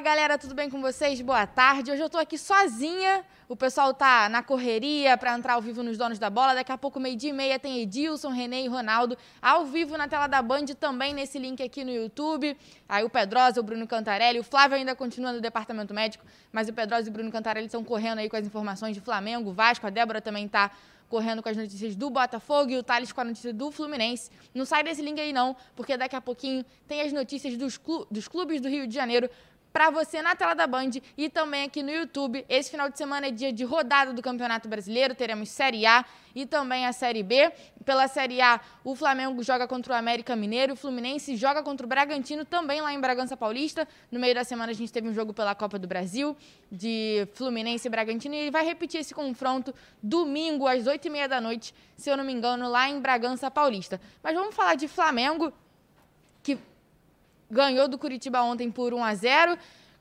galera, tudo bem com vocês? Boa tarde. Hoje eu tô aqui sozinha. O pessoal tá na correria para entrar ao vivo nos donos da bola. Daqui a pouco, meio-dia e meia, tem Edilson, Renê e Ronaldo ao vivo na tela da Band, também nesse link aqui no YouTube. Aí o Pedrosa, o Bruno Cantarelli, o Flávio ainda continua no departamento médico, mas o Pedrosa e o Bruno Cantarelli estão correndo aí com as informações de Flamengo, Vasco, a Débora também tá correndo com as notícias do Botafogo e o Thales com a notícia do Fluminense. Não sai desse link aí não, porque daqui a pouquinho tem as notícias dos clubes do Rio de Janeiro para você na tela da Band e também aqui no YouTube. Esse final de semana é dia de rodada do Campeonato Brasileiro, teremos Série A e também a Série B. Pela Série A, o Flamengo joga contra o América Mineiro, o Fluminense joga contra o Bragantino, também lá em Bragança Paulista. No meio da semana a gente teve um jogo pela Copa do Brasil, de Fluminense e Bragantino, e vai repetir esse confronto domingo às 8h30 da noite, se eu não me engano, lá em Bragança Paulista. Mas vamos falar de Flamengo, que ganhou do Curitiba ontem por 1 a 0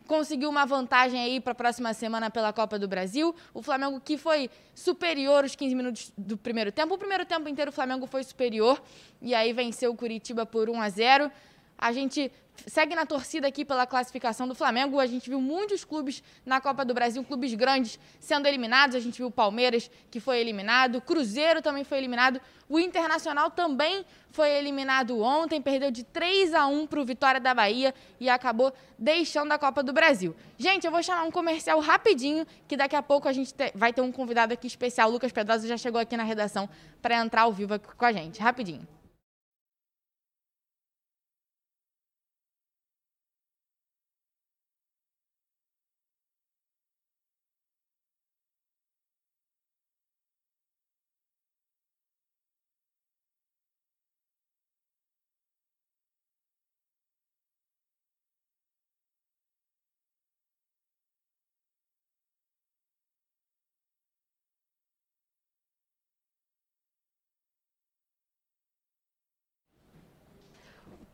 conseguiu uma vantagem aí para a próxima semana pela Copa do Brasil. O Flamengo que foi superior os 15 minutos do primeiro tempo. O primeiro tempo inteiro o Flamengo foi superior e aí venceu o Curitiba por 1 a 0. A gente segue na torcida aqui pela classificação do Flamengo. A gente viu muitos clubes na Copa do Brasil, clubes grandes sendo eliminados. A gente viu o Palmeiras, que foi eliminado, o Cruzeiro também foi eliminado. O Internacional também foi eliminado ontem, perdeu de 3 a 1 para o Vitória da Bahia e acabou deixando a Copa do Brasil. Gente, eu vou chamar um comercial rapidinho, que daqui a pouco a gente vai ter um convidado aqui especial. O Lucas Pedrosa já chegou aqui na redação para entrar ao vivo aqui com a gente. Rapidinho.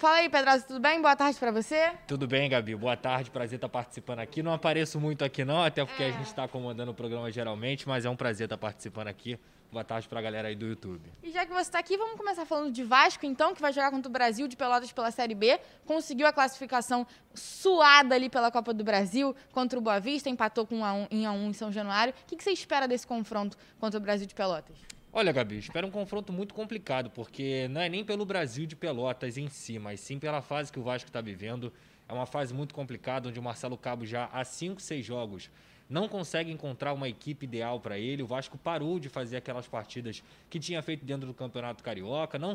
Fala aí, Pedrosa, tudo bem? Boa tarde para você. Tudo bem, Gabi. Boa tarde, prazer estar participando aqui. Não apareço muito aqui não, até porque é. a gente está comandando o programa geralmente, mas é um prazer estar participando aqui. Boa tarde para a galera aí do YouTube. E já que você está aqui, vamos começar falando de Vasco, então, que vai jogar contra o Brasil de Pelotas pela Série B. Conseguiu a classificação suada ali pela Copa do Brasil contra o Boa Vista, empatou com um a um, em a um em São Januário. O que, que você espera desse confronto contra o Brasil de Pelotas? Olha, Gabi, espero um confronto muito complicado, porque não é nem pelo Brasil de Pelotas em si, mas sim pela fase que o Vasco está vivendo. É uma fase muito complicada, onde o Marcelo Cabo já há 5, 6 jogos não consegue encontrar uma equipe ideal para ele. O Vasco parou de fazer aquelas partidas que tinha feito dentro do Campeonato Carioca, não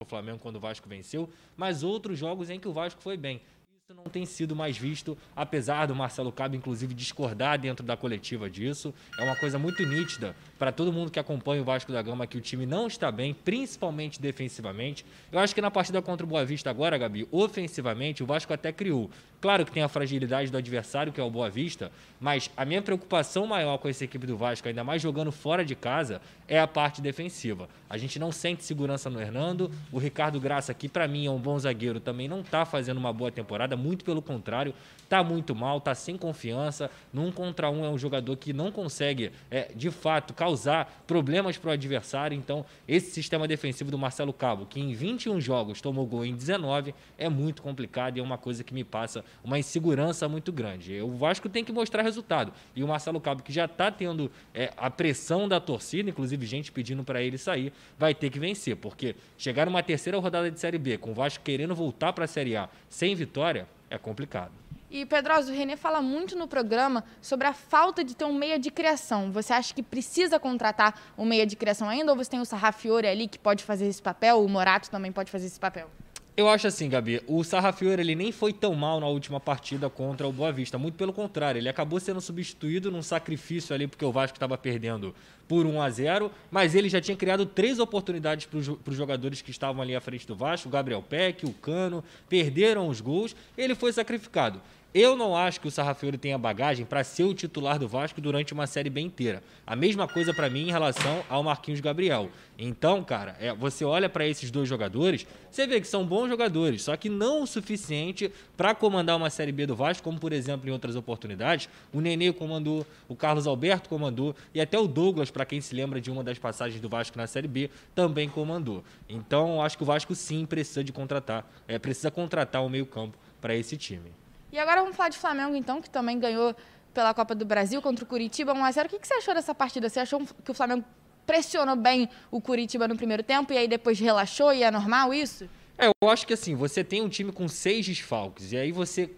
o Flamengo quando o Vasco venceu, mas outros jogos em que o Vasco foi bem. Isso não tem sido mais visto, apesar do Marcelo Cabo, inclusive, discordar dentro da coletiva disso. É uma coisa muito nítida para todo mundo que acompanha o Vasco da Gama que o time não está bem, principalmente defensivamente. Eu acho que na partida contra o Boa Vista agora, Gabi, ofensivamente, o Vasco até criou. Claro que tem a fragilidade do adversário, que é o Boa Vista, mas a minha preocupação maior com essa equipe do Vasco, ainda mais jogando fora de casa, é a parte defensiva. A gente não sente segurança no Hernando. O Ricardo Graça, que para mim é um bom zagueiro, também não está fazendo uma boa temporada, muito pelo contrário, está muito mal, está sem confiança. Num contra um é um jogador que não consegue, é, de fato, causar problemas para o adversário. Então, esse sistema defensivo do Marcelo Cabo, que em 21 jogos tomou gol em 19, é muito complicado e é uma coisa que me passa uma insegurança muito grande. O Vasco tem que mostrar resultado. E o Marcelo Cabo, que já está tendo é, a pressão da torcida, inclusive gente pedindo para ele sair, vai ter que vencer, porque chegar numa terceira rodada de Série B, com o Vasco querendo voltar para a Série A sem vitória, é complicado. E, Pedroso, o Renê fala muito no programa sobre a falta de ter um meia de criação. Você acha que precisa contratar um meia de criação ainda ou você tem o Sarrafiore ali que pode fazer esse papel? O Morato também pode fazer esse papel? Eu acho assim, Gabi, o Sarrafiore ele nem foi tão mal na última partida contra o Boa Vista, muito pelo contrário, ele acabou sendo substituído num sacrifício ali porque o Vasco estava perdendo por 1 a 0, mas ele já tinha criado três oportunidades para os jogadores que estavam ali à frente do Vasco, o Gabriel Peck, o Cano, perderam os gols, ele foi sacrificado. Eu não acho que o Sarrafiori tenha bagagem para ser o titular do Vasco durante uma série bem inteira. A mesma coisa para mim em relação ao Marquinhos Gabriel. Então, cara, é, você olha para esses dois jogadores, você vê que são bons jogadores, só que não o suficiente para comandar uma série B do Vasco, como por exemplo em outras oportunidades, o Nenê comandou, o Carlos Alberto comandou e até o Douglas, para quem se lembra de uma das passagens do Vasco na série B, também comandou. Então, acho que o Vasco sim precisa de contratar, é, precisa contratar o meio-campo para esse time. E agora vamos falar de Flamengo, então, que também ganhou pela Copa do Brasil contra o Curitiba 1x0. O que, que você achou dessa partida? Você achou que o Flamengo pressionou bem o Curitiba no primeiro tempo e aí depois relaxou e é normal isso? É, eu acho que assim, você tem um time com seis desfalques e aí você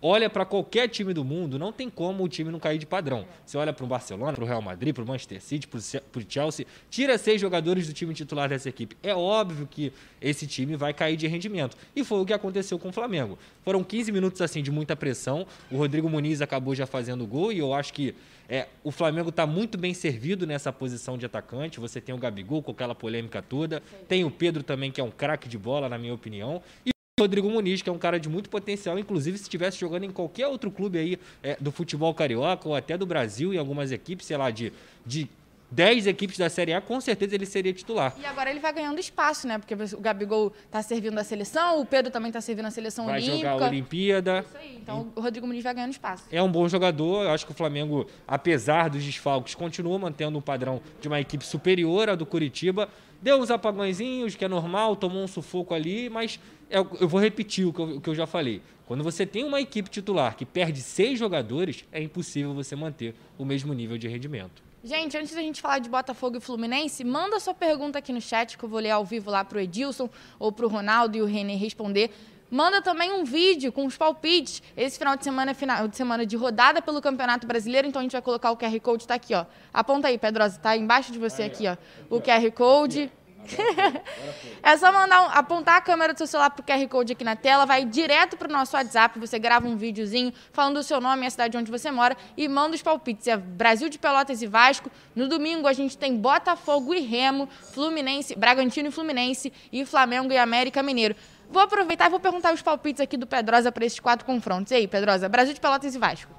olha para qualquer time do mundo, não tem como o time não cair de padrão. Você olha para o Barcelona, para o Real Madrid, para o Manchester City, para o Chelsea, tira seis jogadores do time titular dessa equipe. É óbvio que esse time vai cair de rendimento. E foi o que aconteceu com o Flamengo. Foram 15 minutos assim de muita pressão. O Rodrigo Muniz acabou já fazendo gol e eu acho que é, o Flamengo está muito bem servido nessa posição de atacante. Você tem o Gabigol com aquela polêmica toda, tem o Pedro também que é um craque de bola na minha opinião. E Rodrigo Muniz, que é um cara de muito potencial, inclusive se estivesse jogando em qualquer outro clube aí é, do futebol carioca ou até do Brasil, em algumas equipes, sei lá, de, de 10 equipes da Série A, com certeza ele seria titular. E agora ele vai ganhando espaço, né? Porque o Gabigol está servindo a seleção, o Pedro também está servindo a seleção vai olímpica. Vai jogar a Olimpíada. Isso aí. Então o Rodrigo Muniz vai ganhando espaço. É um bom jogador. Eu acho que o Flamengo, apesar dos desfalques, continua mantendo um padrão de uma equipe superior à do Curitiba. Deu uns apagõezinhos, que é normal, tomou um sufoco ali, mas é eu vou repetir o que, eu, o que eu já falei. Quando você tem uma equipe titular que perde seis jogadores, é impossível você manter o mesmo nível de rendimento. Gente, antes da gente falar de Botafogo e Fluminense, manda sua pergunta aqui no chat que eu vou ler ao vivo lá pro Edilson ou pro Ronaldo e o René responder. Manda também um vídeo com os palpites. Esse final de semana é final de semana de rodada pelo Campeonato Brasileiro, então a gente vai colocar o QR Code, tá aqui, ó. Aponta aí, Pedrosa, tá embaixo de você aqui, ó. O QR Code. é só mandar um, apontar a câmera do seu celular pro QR Code aqui na tela, vai direto pro nosso WhatsApp, você grava um videozinho falando o seu nome e a cidade onde você mora e manda os palpites. É Brasil de Pelotas e Vasco. No domingo a gente tem Botafogo e Remo, Fluminense, Bragantino e Fluminense e Flamengo e América Mineiro. Vou aproveitar e vou perguntar os palpites aqui do Pedrosa para esses quatro confrontos. E aí, Pedrosa, Brasil de Pelotas e Vasco.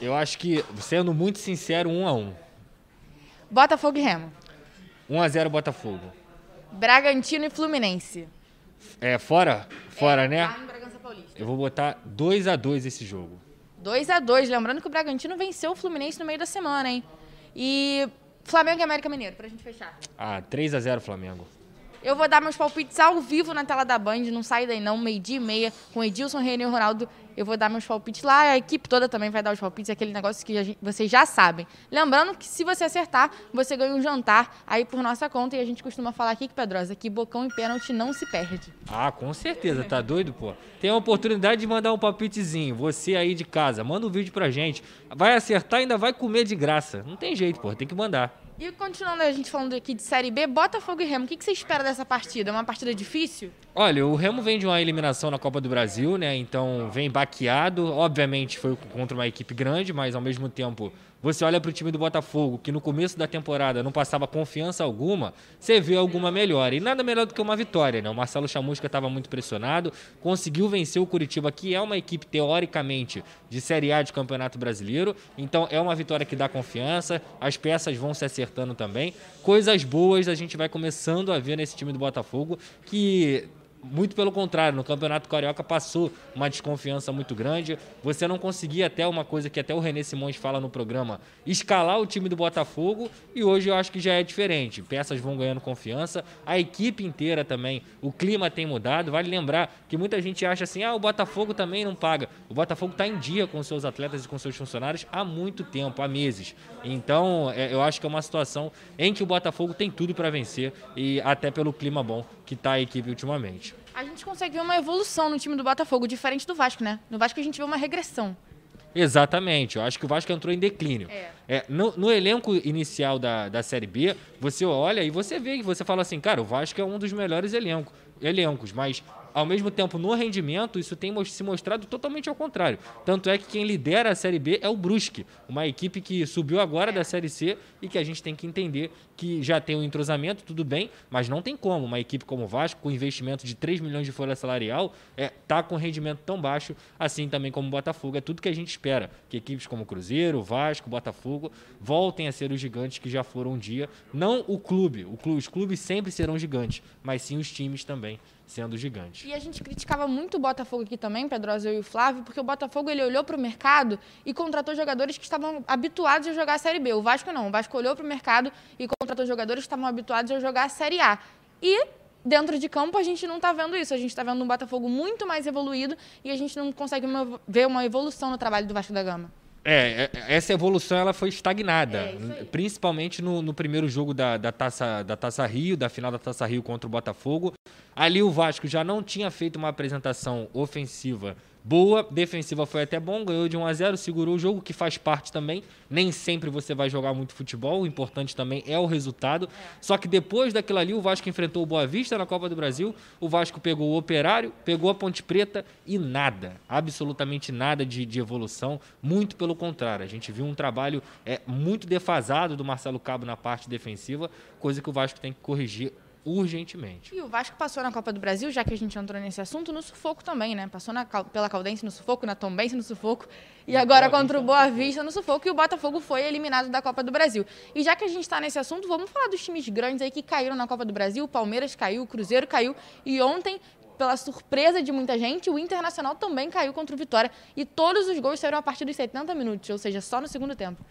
Eu acho que, sendo muito sincero, um a um. Botafogo e Remo. 1 a 0 Botafogo. Bragantino e Fluminense. É, fora? Fora, é, né? Lá em Bragança Paulista. Eu vou botar 2 a 2 esse jogo. 2 a 2 Lembrando que o Bragantino venceu o Fluminense no meio da semana, hein? E Flamengo e América Mineiro, pra gente fechar. Ah, 3 a 0 Flamengo. Eu vou dar meus palpites ao vivo na tela da Band, não sai daí não, meio-dia e meia, com Edilson, René e Ronaldo. Eu vou dar meus palpites lá, a equipe toda também vai dar os palpites, aquele negócio que gente, vocês já sabem. Lembrando que se você acertar, você ganha um jantar aí por nossa conta. E a gente costuma falar aqui, que Pedrosa, que bocão e pênalti não se perde. Ah, com certeza, tá doido, pô? Tem a oportunidade de mandar um palpitezinho, você aí de casa, manda um vídeo pra gente. Vai acertar, ainda vai comer de graça. Não tem jeito, pô, tem que mandar. E continuando a gente falando aqui de Série B, Botafogo e Remo, o que, você espera dessa partida? É uma partida difícil? Olha, o Remo vem de uma eliminação na Copa do Brasil, né? Então vem baqueado. Obviamente foi contra uma equipe grande, mas ao mesmo tempo você olha para o time do Botafogo, que no começo da temporada não passava confiança alguma, você vê alguma melhora. E nada melhor do que uma vitória, né? O Marcelo Chamusca estava muito pressionado, conseguiu vencer o Curitiba, que é uma equipe teoricamente de Série A de Campeonato Brasileiro. Então é uma vitória que dá confiança, as peças vão se acertando também. Coisas boas a gente vai começando a ver nesse time do Botafogo, que muito pelo contrário, no Campeonato Carioca passou uma desconfiança muito grande. Você não conseguia até uma coisa que até o René Simões fala no programa, escalar o time do Botafogo e hoje eu acho que já é diferente. Peças vão ganhando confiança, a equipe inteira também, o clima tem mudado. Vale lembrar que muita gente acha assim: "Ah, o Botafogo também não paga". O Botafogo está em dia com seus atletas e com seus funcionários há muito tempo, há meses. Então, é, eu acho que é uma situação em que o Botafogo tem tudo para vencer e até pelo clima bom que está a equipe ultimamente. A gente consegue ver uma evolução no time do Botafogo, diferente do Vasco, né? No Vasco a gente vê uma regressão. Exatamente, eu acho que o Vasco entrou em declínio. É. É, no, no, elenco inicial da, da Série B, você olha e você vê que você fala assim, cara, o Vasco é um dos melhores elenco, elencos, mas ao mesmo tempo, no rendimento, isso tem se mostrado totalmente ao contrário. Tanto é que quem lidera a Série B é o Brusque, uma equipe que subiu agora da Série C e que a gente tem que entender que já tem o um entrosamento, tudo bem, mas não tem como. Uma equipe como o Vasco, com investimento de 3 milhões de folha salarial, é, tá com rendimento tão baixo, assim também como o Botafogo. É tudo que a gente espera. Que equipes como Cruzeiro, Vasco, Botafogo voltem a ser os gigantes que já foram um dia. Não o clube, o clube os clubes sempre serão gigantes, mas sim os times também sendo gigante. E a gente criticava muito o Botafogo aqui também, Pedrosa e o Flávio, porque o Botafogo ele olhou para o mercado e contratou jogadores que estavam habituados a jogar a Série B. O Vasco não. O Vasco olhou para o mercado e contratou jogadores que estavam habituados a jogar a Série A. E dentro de campo a gente não está vendo isso. A gente está vendo um Botafogo muito mais evoluído e a gente não consegue ver uma evolução no trabalho do Vasco da Gama. É, é essa evolução ela foi estagnada, é principalmente no, no, primeiro jogo da, da, taça, da Taça Rio, da final da Taça Rio contra o Botafogo. Ali o Vasco já não tinha feito uma apresentação ofensiva boa, defensiva foi até bom, ganhou de 1 a 0, segurou o jogo, que faz parte também. Nem sempre você vai jogar muito futebol, o importante também é o resultado. É. Só que depois daquilo ali, o Vasco enfrentou o Boa Vista na Copa do Brasil, o Vasco pegou o Operário, pegou a Ponte Preta e nada, absolutamente nada de, de evolução, muito pelo contrário. A gente viu um trabalho é, muito defasado do Marcelo Cabo na parte defensiva, coisa que o Vasco tem que corrigir urgentemente. E o Vasco passou na Copa do Brasil, já que a gente entrou nesse assunto, no sufoco também, né? Passou na, pela Caldense no sufoco, na Tombense no sufoco, e, e agora Boa contra o Boa Vista no sufoco, e o Botafogo foi eliminado da Copa do Brasil. E já que a gente está nesse assunto, vamos falar dos times grandes aí que caíram na Copa do Brasil. O Palmeiras caiu, o Cruzeiro caiu, e ontem pela surpresa de muita gente, o Internacional também caiu contra o Vitória. E todos os gols saíram a partir dos 70 minutos, ou seja, só no segundo tempo.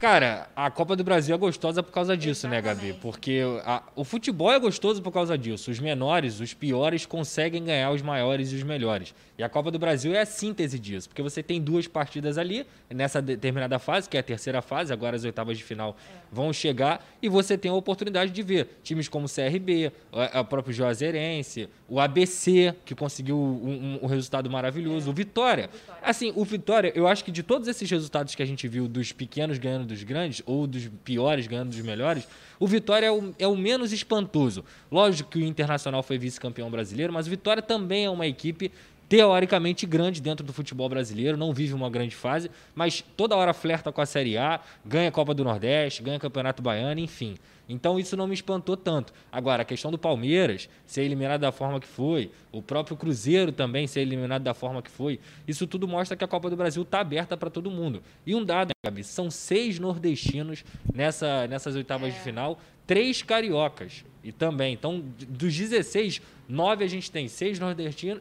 Cara, a Copa do Brasil é gostosa por causa disso, Exatamente. né, Gabi? Porque a, o futebol é gostoso por causa disso. Os menores, os piores, conseguem ganhar os maiores e os melhores. E a Copa do Brasil é a síntese disso, porque você tem duas partidas ali, nessa determinada fase, que é a terceira fase, agora as oitavas de final vão chegar, e você tem a oportunidade de ver times como o CRB, o próprio Juazeirense, o ABC, que conseguiu um, um, um resultado maravilhoso, é. o Vitória. Assim, o Vitória, eu acho que de todos esses resultados que a gente viu dos pequenos ganhando dos grandes, ou dos piores ganhando dos melhores, o Vitória é o, é o menos espantoso. Lógico que o Internacional foi vice-campeão brasileiro, mas o Vitória também é uma equipe teoricamente grande dentro do futebol brasileiro, não vive uma grande fase, mas toda hora flerta com a Série A, ganha a Copa do Nordeste, ganha Campeonato Baiano, enfim. Então isso não me espantou tanto. Agora, a questão do Palmeiras ser eliminado da forma que foi, o próprio Cruzeiro também ser eliminado da forma que foi, isso tudo mostra que a Copa do Brasil está aberta para todo mundo. E um dado, Gabi, são seis nordestinos nessa, nessas oitavas é. de final, três cariocas. E também, então, dos 16, nove a gente tem seis nordestinos,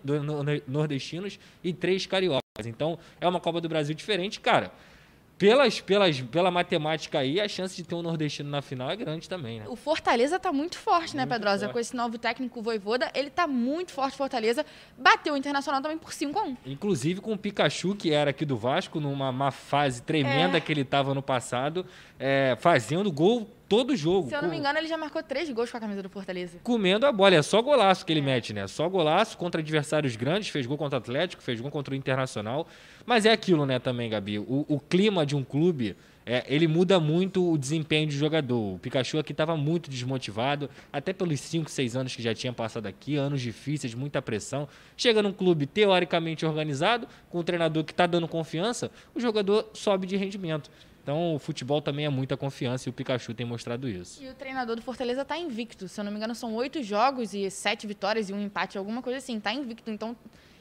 nordestinos e três cariocas. Então, é uma Copa do Brasil diferente, cara. Pelas, pelas, pela matemática aí, a chance de ter um nordestino na final é grande também, né? O Fortaleza tá muito forte, né, muito né, Pedrosa? Forte. Com esse novo técnico Voivoda, ele tá muito forte, Fortaleza. Bateu o Internacional também por 5 a 1 Inclusive com o Pikachu, que era aqui do Vasco, numa fase tremenda é. que ele tava no passado, é, fazendo gol todo jogo. Se eu não me engano, ele já marcou três gols com a camisa do Fortaleza. Comendo a bola. É só golaço que ele é. mete, né? Só golaço contra adversários grandes. Fez gol contra o Atlético, fez gol contra o Internacional. Mas é aquilo, né, também, Gabi. O, o clima de um clube. É, ele muda muito o desempenho do jogador. O Pikachu aqui estava muito desmotivado, até pelos 5, 6 anos que já tinha passado aqui, anos difíceis, muita pressão. Chega num clube teoricamente organizado, com um treinador que está dando confiança, o jogador sobe de rendimento. Então, o futebol também é muita confiança e o Pikachu tem mostrado isso. E o treinador do Fortaleza está invicto. Se eu não me engano, são oito jogos e sete vitórias e um empate, alguma coisa assim. Está invicto. Então,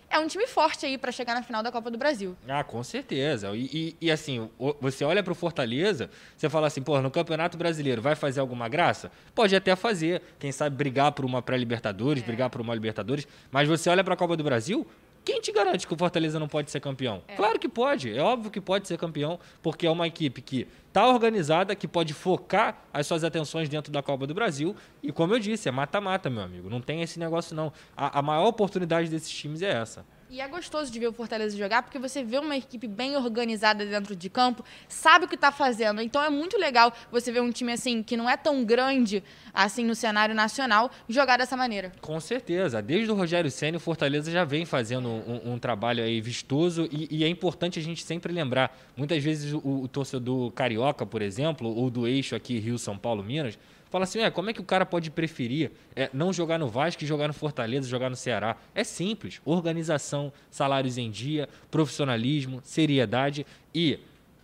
é um time forte aí para chegar na final da Copa do Brasil. Ah, com certeza. E, e, e assim, você olha para o Fortaleza, você fala assim, pô, no Campeonato Brasileiro vai fazer alguma graça? Pode até fazer. Quem sabe brigar por uma pré-Libertadores, é. brigar por uma Libertadores. Mas você olha para a Copa do Brasil, quem te garante que o Fortaleza não pode ser campeão? É. Claro que pode, é óbvio que pode ser campeão, porque é uma equipe que está organizada, que pode focar as suas atenções dentro da Copa do Brasil. E como eu disse, é mata-mata, meu amigo. Não tem esse negócio, não. A, a maior oportunidade desses times é essa. E é gostoso de ver o Fortaleza jogar, porque você vê uma equipe bem organizada dentro de campo, sabe o que está fazendo. Então é muito legal você ver um time assim, que não é tão grande assim no cenário nacional, jogar dessa maneira. Com certeza. Desde o Rogério Senna, o Fortaleza já vem fazendo um, um trabalho aí vistoso e, e, é importante a gente sempre lembrar. Muitas vezes o, o torcedor carioca, por exemplo, ou do eixo aqui Rio, São Paulo, Minas, Fala assim, é, como é que o cara pode preferir é, não jogar no Vasco e jogar no Fortaleza, jogar no Ceará? É simples. Organização, salários em dia, profissionalismo, seriedade e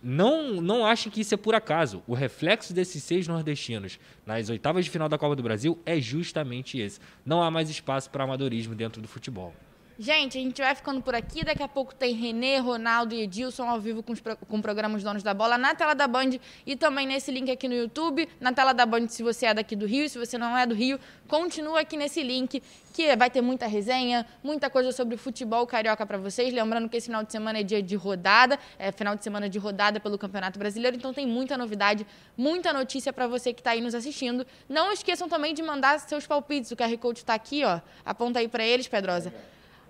não, não achem que isso é por acaso. O reflexo desses seis nordestinos nas oitavas de final da Copa do Brasil é justamente esse. Não há mais espaço para amadorismo dentro do futebol. Gente, a gente vai ficando por aqui. Daqui a pouco tem Renê, Ronaldo e Edilson ao vivo com, os, com o programa Os Donos da Bola na tela da Band e também nesse link aqui no YouTube. Na tela da Band, se você é daqui do Rio, se você não é do Rio, continua aqui nesse link que vai ter muita resenha, muita coisa sobre futebol carioca para vocês. Lembrando que esse final de semana é dia de rodada, é final de semana de rodada pelo Campeonato Brasileiro, então tem muita novidade, muita notícia para você que está aí nos assistindo. Não esqueçam também de mandar seus palpites. O QR Code está aqui, ó. Aponta aí para eles, Pedrosa.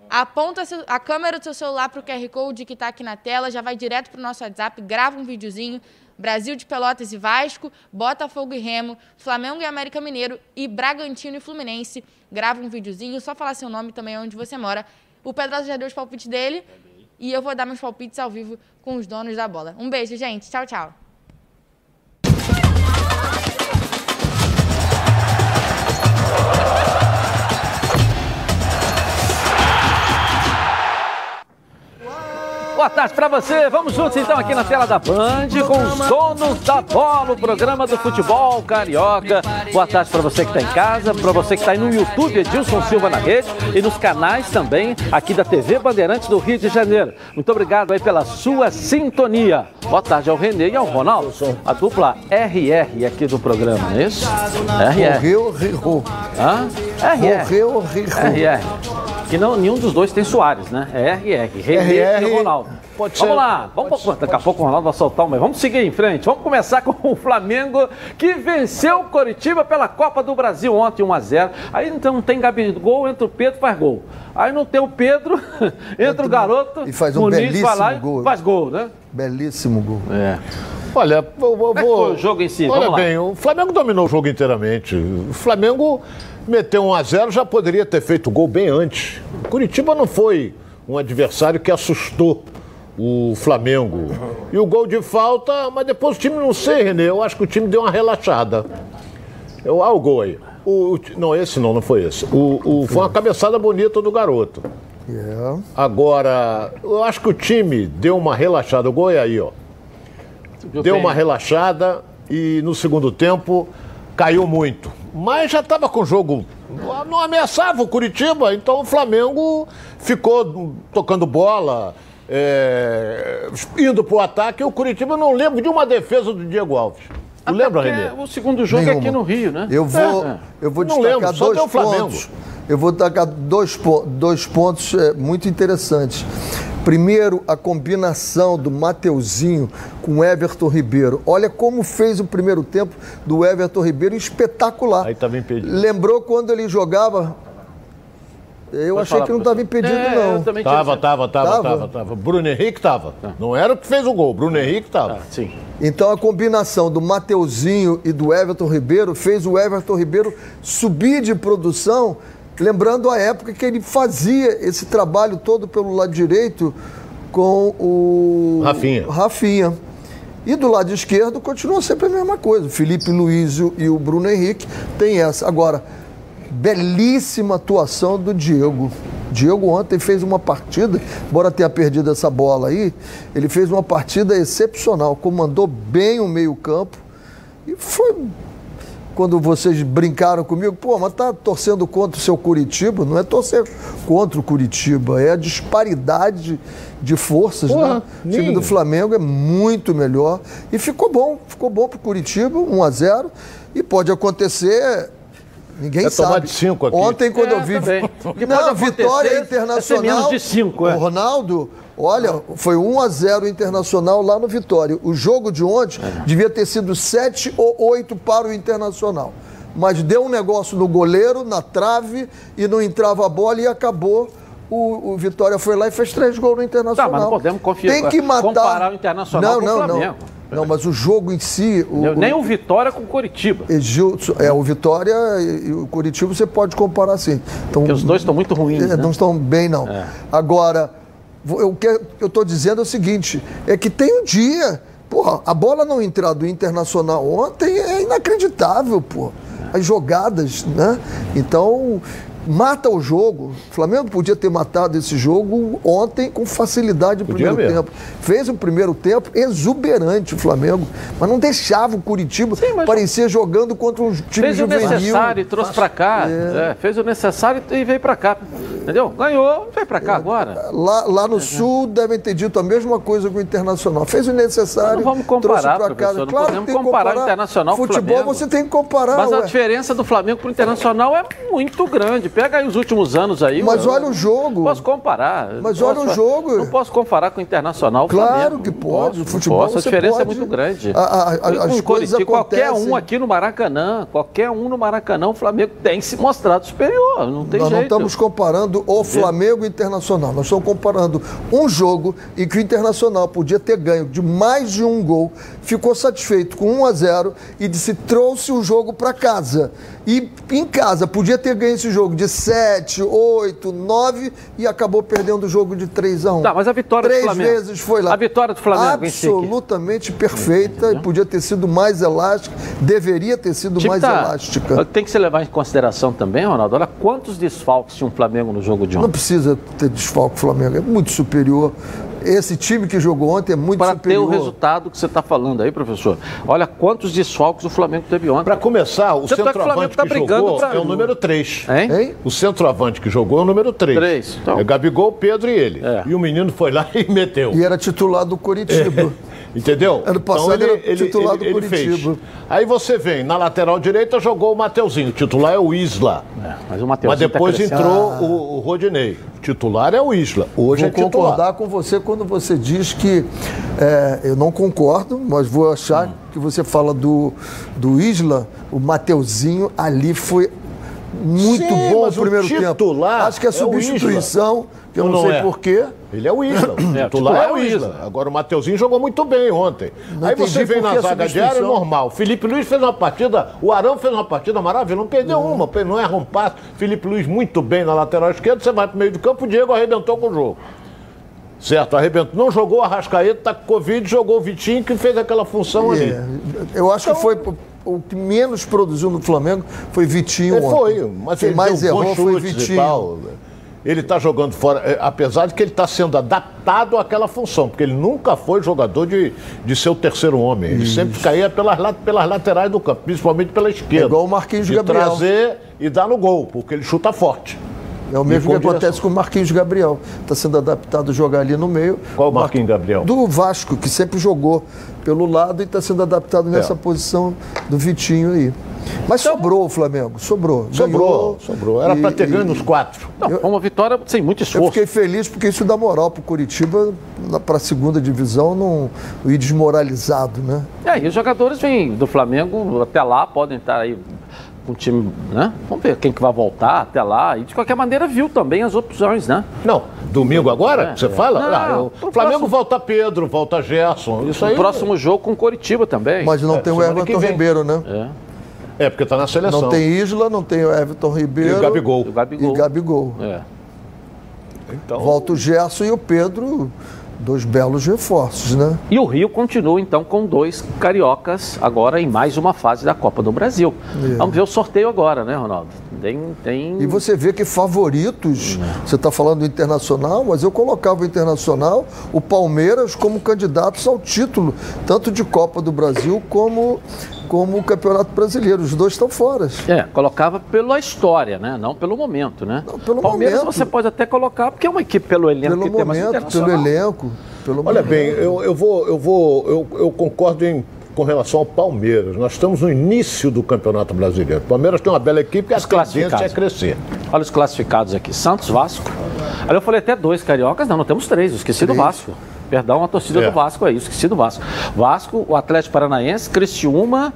Aponta a câmera do seu celular para o QR Code que está aqui na tela, já vai direto para o nosso WhatsApp, grava um videozinho. Brasil de Pelotas e Vasco, Botafogo e Remo, Flamengo e América Mineiro e Bragantino e Fluminense. Grava um videozinho, só falar seu nome também onde você mora. O Pedrosa já deu os palpites dele e eu vou dar meus palpites ao vivo com os donos da bola. Um beijo, gente. Tchau, tchau. Boa tarde para você. Vamos juntos então aqui na tela da Band com os donos da bola, o programa do futebol carioca. Boa tarde para você que está em casa, para você que está aí no YouTube, Edilson Silva na rede e nos canais também aqui da TV Bandeirantes do Rio de Janeiro. Muito obrigado aí pela sua sintonia. Boa tarde ao Renê e ao Ronaldo, a dupla RR aqui do programa, não é isso? RR. Morreu, rirou. Hã? RR. Morreu, rirou. RR. Que não, nenhum dos dois tem Soares, né? É RR. RR e Ronaldo. Pode vamos ser. lá, vamos pode, daqui a pouco o Ronaldo vai soltar uma. Vamos seguir em frente. Vamos começar com o Flamengo que venceu o Coritiba pela Copa do Brasil ontem 1 a 0. Aí então não tem Gabigol, entra o Pedro faz gol. Aí não tem o Pedro, entra o garoto, e faz um Muniz belíssimo vai lá gol. faz gol, né? Belíssimo gol. É. Olha, vou, vou, vou... o jogo em si? Olha Vamos bem, lá. o Flamengo dominou o jogo inteiramente. O Flamengo meteu 1 a 0 já poderia ter feito gol bem antes. O Curitiba não foi um adversário que assustou o Flamengo. E o gol de falta, mas depois o time, não sei, Renê, eu acho que o time deu uma relaxada. Eu, ah, o gol aí. O, não, esse não, não foi esse. O, o, foi uma cabeçada bonita do garoto. Yeah. Agora, eu acho que o time deu uma relaxada. O gol é aí, ó. Deu uma relaxada e no segundo tempo caiu muito. Mas já estava com o jogo. Não ameaçava o Curitiba, então o Flamengo ficou tocando bola, é, indo para o ataque. O Curitiba eu não lembro de uma defesa do Diego Alves. Não lembra, Renê? O segundo jogo Nenhuma. é aqui no Rio, né? Eu vou, É. eu vou Não destacar lembro, dois pontos. Eu vou destacar dois, dois pontos é, muito interessantes. Primeiro, a combinação do Mateuzinho com o Everton Ribeiro. Olha como fez o primeiro tempo do Everton Ribeiro espetacular. Aí estava impedido. Lembrou quando ele jogava? Eu Pode achei falar, que não estava impedido, É, não. Tava, tava, tava, Tava? tava, tava. Bruno Henrique tava. Não era o que fez o gol, Bruno Henrique tava. Ah, sim. Então a combinação do Mateuzinho e do Everton Ribeiro fez o Everton Ribeiro subir de produção, lembrando a época que ele fazia esse trabalho todo pelo lado direito com o Rafinha. Rafinha. E do lado esquerdo continua sempre a mesma coisa. O Felipe Luiz e o- e o Bruno Henrique tem essa. Agora, belíssima atuação do Diego. Diego ontem fez uma partida, embora tenha perdido essa bola aí, ele fez uma partida excepcional, comandou bem o meio-campo e foi. Quando vocês brincaram comigo, pô, mas tá torcendo contra o seu Curitiba? Não é torcer contra o Curitiba, é a disparidade de forças, Porra, né? O time do Flamengo é muito melhor e ficou bom, ficou bom pro Curitiba, 1 a 0 e pode acontecer Ninguém É sabe. tomar de cinco aqui. Ontem, quando É, eu vi. também. O que Não, vitória é internacional. ser menos de cinco, é. O Ronaldo, olha, foi 1 a 0 internacional lá no Vitória. O jogo de ontem É. devia ter sido 7 ou 8 para o internacional. Mas deu um negócio no goleiro, na trave, e não entrava a bola e acabou. O, o Vitória foi lá e fez três gols no Internacional. Tá, mas não podemos confiar- Tem que matar. comparar o Internacional não, com o não, Flamengo. Não, não, mas o jogo em si. O, Nem o Vitória com o Curitiba. Egilson, é, o Vitória e, o Curitiba você pode comparar sim. Então, Porque os dois estão muito ruins, é, né? Não estão bem, não. É. Agora, eu que- eu estou dizendo é o seguinte: é que tem um dia. Porra, a bola não entrar do Internacional ontem é inacreditável, pô. As jogadas, né? Então, mata o jogo. O Flamengo podia ter matado esse jogo ontem com facilidade no Podia primeiro mesmo. tempo. Fez um primeiro tempo exuberante o Flamengo, mas não deixava o Curitiba. mas- Parecia jogando contra um time Fez o juvenil. necessário e trouxe pra cá. É, fez o necessário e veio pra cá. Entendeu? Ganhou, vem pra cá agora. Lá, lá no Sul devem ter dito a mesma coisa com o Internacional. Fez o necessário. Não vamos comparar, professor. Não claro podemos que que comparar o Internacional com o Futebol você tem que comparar. Mas a ué. diferença do Flamengo pro Internacional é muito grande. Pega aí os últimos anos aí. Mas olha o jogo. Posso comparar. Mas Não olha posso- o jogo. Não posso comparar com o Internacional. o Claro Flamengo. que Não pode. posso, O futebol não posso. A diferença é pode. muito grande. A- a- a- as Com coisas Curitiba, qualquer um aqui no Maracanã, qualquer um no Maracanã, o Flamengo tem se mostrado superior. Não tem Nós não jeito. estamos comparando o Flamengo e o Internacional. Nós estamos comparando um jogo em que o Internacional podia ter ganho de mais de um gol, ficou satisfeito com 1 a 0 e disse trouxe o jogo para casa. E em casa podia ter ganho esse jogo de 7, 8, 9 e acabou perdendo o jogo de 3 a 1. Tá, mas a vitória do Três Flamengo. vezes foi lá. A vitória do Flamengo Absolutamente perfeita e podia ter sido mais elástica, deveria ter sido mais tá- elástica. Tem que se levar em consideração também, Ronaldo. Olha quantos desfalques tinha o Flamengo no jogo de Não ontem. precisa ter desfalque o Flamengo, é muito superior. Esse time que jogou ontem é muito Para ter superior. o resultado que você está falando aí, professor. Olha quantos desfalques o Flamengo teve ontem. Para começar, o Tanto é que o Flamengo centroavante tá que brigando jogou pra- é o número 3. Hein? Hein? O centroavante que jogou é o número 3. Três, então. É Gabigol, Pedro e ele. É. E o menino foi lá e meteu. E era titular do Curitiba. Entendeu? Então Ano passado era titular do fez. Curitiba. Aí você vem, na lateral direita jogou o Mateuzinho. O titular é o Isla. É, mas o Mas depois tá entrou o, o Rodinei. O titular é o Isla. Hoje Vou é titular. concordar com você quando você diz que é, eu não concordo, mas vou achar que você fala do, do Isla, o Mateuzinho ali foi muito Sim, bom no primeiro tempo. titular Acho que a é o substituição, que eu Não, não, sei é. porquê, Ele é o Isla. O É, titular é o Isla. Agora o Mateuzinho jogou muito bem ontem. Não Aí você vem na zaga é substituição. normal. Felipe Luiz fez uma partida, o Arão fez uma partida maravilhosa, não perdeu uma, não erra um passo. Felipe Luiz muito bem na lateral esquerda, você vai pro meio do campo, o Diego arrebentou com o jogo. Certo, arrebentou. Não jogou a Rascaeta, tá com Covid, jogou o Vitinho, que fez aquela função ali. é, eu acho que foi o que menos produziu no Flamengo foi Vitinho Ele ontem. foi, mas Quem ele mais errou foi e Vitinho. Ele está jogando fora, é, apesar de que ele está sendo adaptado àquela função, porque ele nunca foi jogador de, de ser o terceiro homem. Ele sempre caía pelas, la- pelas laterais do campo, principalmente pela esquerda. É igual o Marquinhos de Gabriel. trazer e dar no gol, porque ele chuta forte. É o mesmo que acontece direção. com o Marquinhos Gabriel. Está sendo adaptado a jogar ali no meio. Qual o Marquinhos Gabriel? Do Vasco, que sempre jogou pelo lado e está sendo adaptado nessa É. posição do Vitinho aí. Mas sobrou o Flamengo, sobrou. Sobrou, Ganhou. sobrou. Era para ter ganho nos quatro. Não, foi uma vitória sem muito Eu esforço. fiquei feliz porque isso dá moral para o Curitiba para a segunda divisão não ir desmoralizado, né? É, e os jogadores vêm do Flamengo até lá, podem estar aí com o time, né? Vamos ver quem que vai voltar até lá. E de qualquer maneira viu também as opções, né? Não, domingo agora, É, você é. fala? Não, Ah, o pro Flamengo próximo- volta Pedro, volta Gerson. Isso O aí. próximo jogo com o Coritiba também. Mas não tem o Everton. Ribeiro, né? É, É, porque tá na seleção. Não tem Isla, não tem o Everton E Ribeiro. o Gabigol. o Gabigol. E Gabigol. É. Então, Volta o Gerson e o Pedro, dois belos reforços, né? E o Rio continua então com dois cariocas agora em mais uma fase da Copa do Brasil. Vamos ver o sorteio agora, né, Ronaldo? Tem, tem... E você vê que favoritos, você está falando do Internacional, mas eu colocava o Internacional, o Palmeiras como candidatos ao título, tanto de Copa do Brasil como, como o Campeonato Brasileiro. Os dois estão fora. É, colocava pela história, né? Não pelo momento, né? Não, pelo Palmeiras momento. você pode até colocar, porque é uma equipe pelo elenco Pelo que tem mais momento, pelo internacional. elenco. Pelo olha momento. bem, eu, eu vou, eu vou, eu, eu concordo em, com relação ao Palmeiras. Nós estamos no início do Campeonato Brasileiro. O Palmeiras tem uma bela equipe e a tendência é classificados. crescer. Olha os classificados aqui. Santos, Vasco. Aí eu falei até dois cariocas, não, não temos três, eu esqueci do Três. Vasco. Perdão, a torcida É. do Vasco aí, esqueci do Vasco. Vasco, o Atlético Paranaense, Criciúma,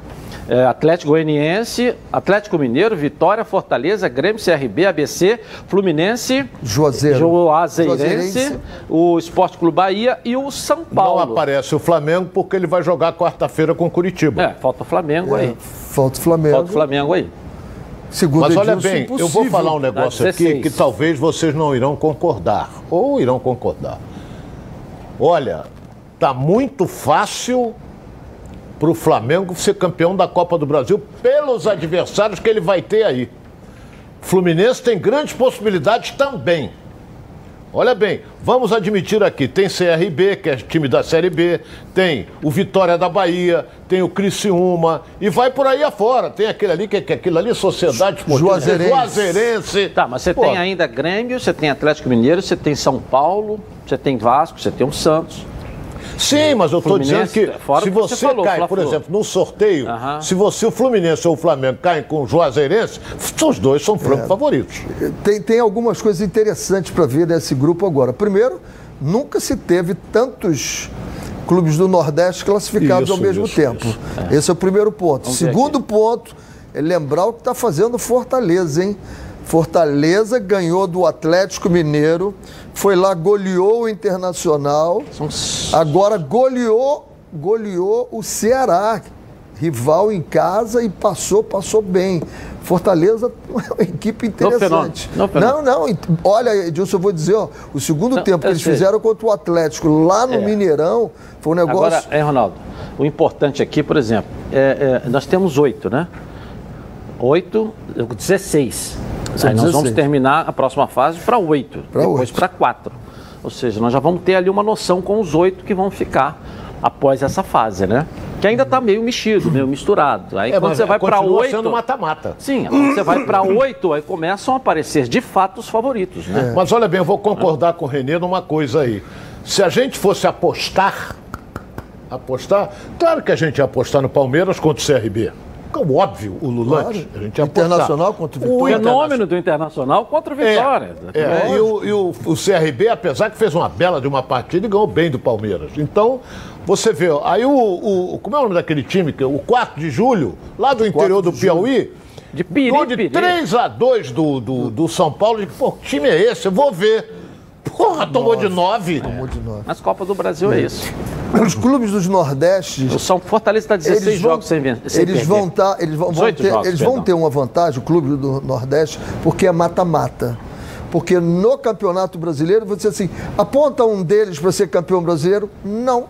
eh, Atlético Goianiense, Atlético Mineiro, Vitória, Fortaleza, Grêmio, CRB, ABC, Fluminense, Juazeiro. Juazeirense, Juazeirense. o Esporte Clube Bahia e o São Paulo. Não aparece o Flamengo porque ele vai jogar quarta-feira com o Curitiba. É, falta o Flamengo aí. Falta o Flamengo. Falta o Flamengo aí. Segundo Mas olha bem, eu vou falar um negócio aqui 16. que talvez vocês não irão concordar. Ou irão concordar. Olha, tá muito fácil para o Flamengo ser campeão da Copa do Brasil pelos adversários que ele vai ter aí. Fluminense tem grandes possibilidades também. Olha bem, vamos admitir aqui, tem CRB, que é time da Série B, tem o Vitória da Bahia, tem o Criciúma, e vai por aí afora. Tem aquele ali, que, que aquilo ali é Sociedade Esportiva Juazeirense. Juazeirense. Tá, mas você Pô, tem ainda Grêmio, você tem Atlético Mineiro, você tem São Paulo, você tem Vasco, você tem o Santos. Sim, mas eu estou dizendo que fora se você você falou, cai, por exemplo, no sorteio, Aham. se você, o Fluminense ou o Flamengo caem com o Juazeirense, os dois são franco favoritos. Tem, tem algumas coisas interessantes para ver desse grupo agora. Primeiro, nunca se teve tantos clubes do Nordeste classificados Isso, ao mesmo isso, tempo. isso. Esse é o primeiro ponto. Vamos Segundo ponto é lembrar o que está fazendo o Fortaleza, hein? Fortaleza ganhou do Atlético Mineiro, foi lá, goleou o Internacional, agora goleou, goleou o Ceará, rival em casa e passou, passou bem. Fortaleza é uma equipe interessante. fenômeno. não, não, ent- olha, Edilson, eu vou dizer, ó, o segundo Não, tempo que eles sei. fizeram contra o Atlético lá no É. Mineirão foi um negócio. Agora, é, Ronaldo, o importante aqui, por exemplo, é, é, nós temos oito, né? Oito, 16. São Aí nós 16. vamos terminar a próxima fase para oito, depois oito. para quatro. Ou seja, nós já vamos ter ali uma noção com os oito que vão ficar após essa fase, né? Que ainda está meio mexido, meio misturado. Aí É, quando mas você vai para oito. sendo mata-mata. Sim, quando você vai para oito, aí começam a aparecer de fato os favoritos, né? Mas olha bem, eu vou concordar com o Renê numa coisa aí. Se a gente fosse apostar, apostar, claro que a gente ia apostar no Palmeiras contra o CRB. Como óbvio, o Lulante. Claro. A gente. Internacional contra o O Vitória. Fenômeno do Internacional contra o É, Vitória. é, e o, e o- o CRB, apesar que fez uma bela de uma partida e ganhou bem do Palmeiras. Então, você vê, aí o, o- Como é o nome daquele time? que- O 4 de julho, lá do interior do julho. Piauí. De piri, de piri. 3 a 2 do, do, do São Paulo. Pô, que time é esse? Eu vou ver. Porra, tomou de 9. Tomou de nove. Mas Copa do Brasil é isso. Os clubes dos Nordestes. O São Fortaleza está 16 eles vão, jogos sem, sem eles perder. vão, tá, eles vão, vão 18 ter, jogos, eles vão perdão. ter uma vantagem, o clube do Nordeste, porque é mata-mata. Porque no Campeonato Brasileiro, você assim, aponta um deles para ser campeão brasileiro? Não.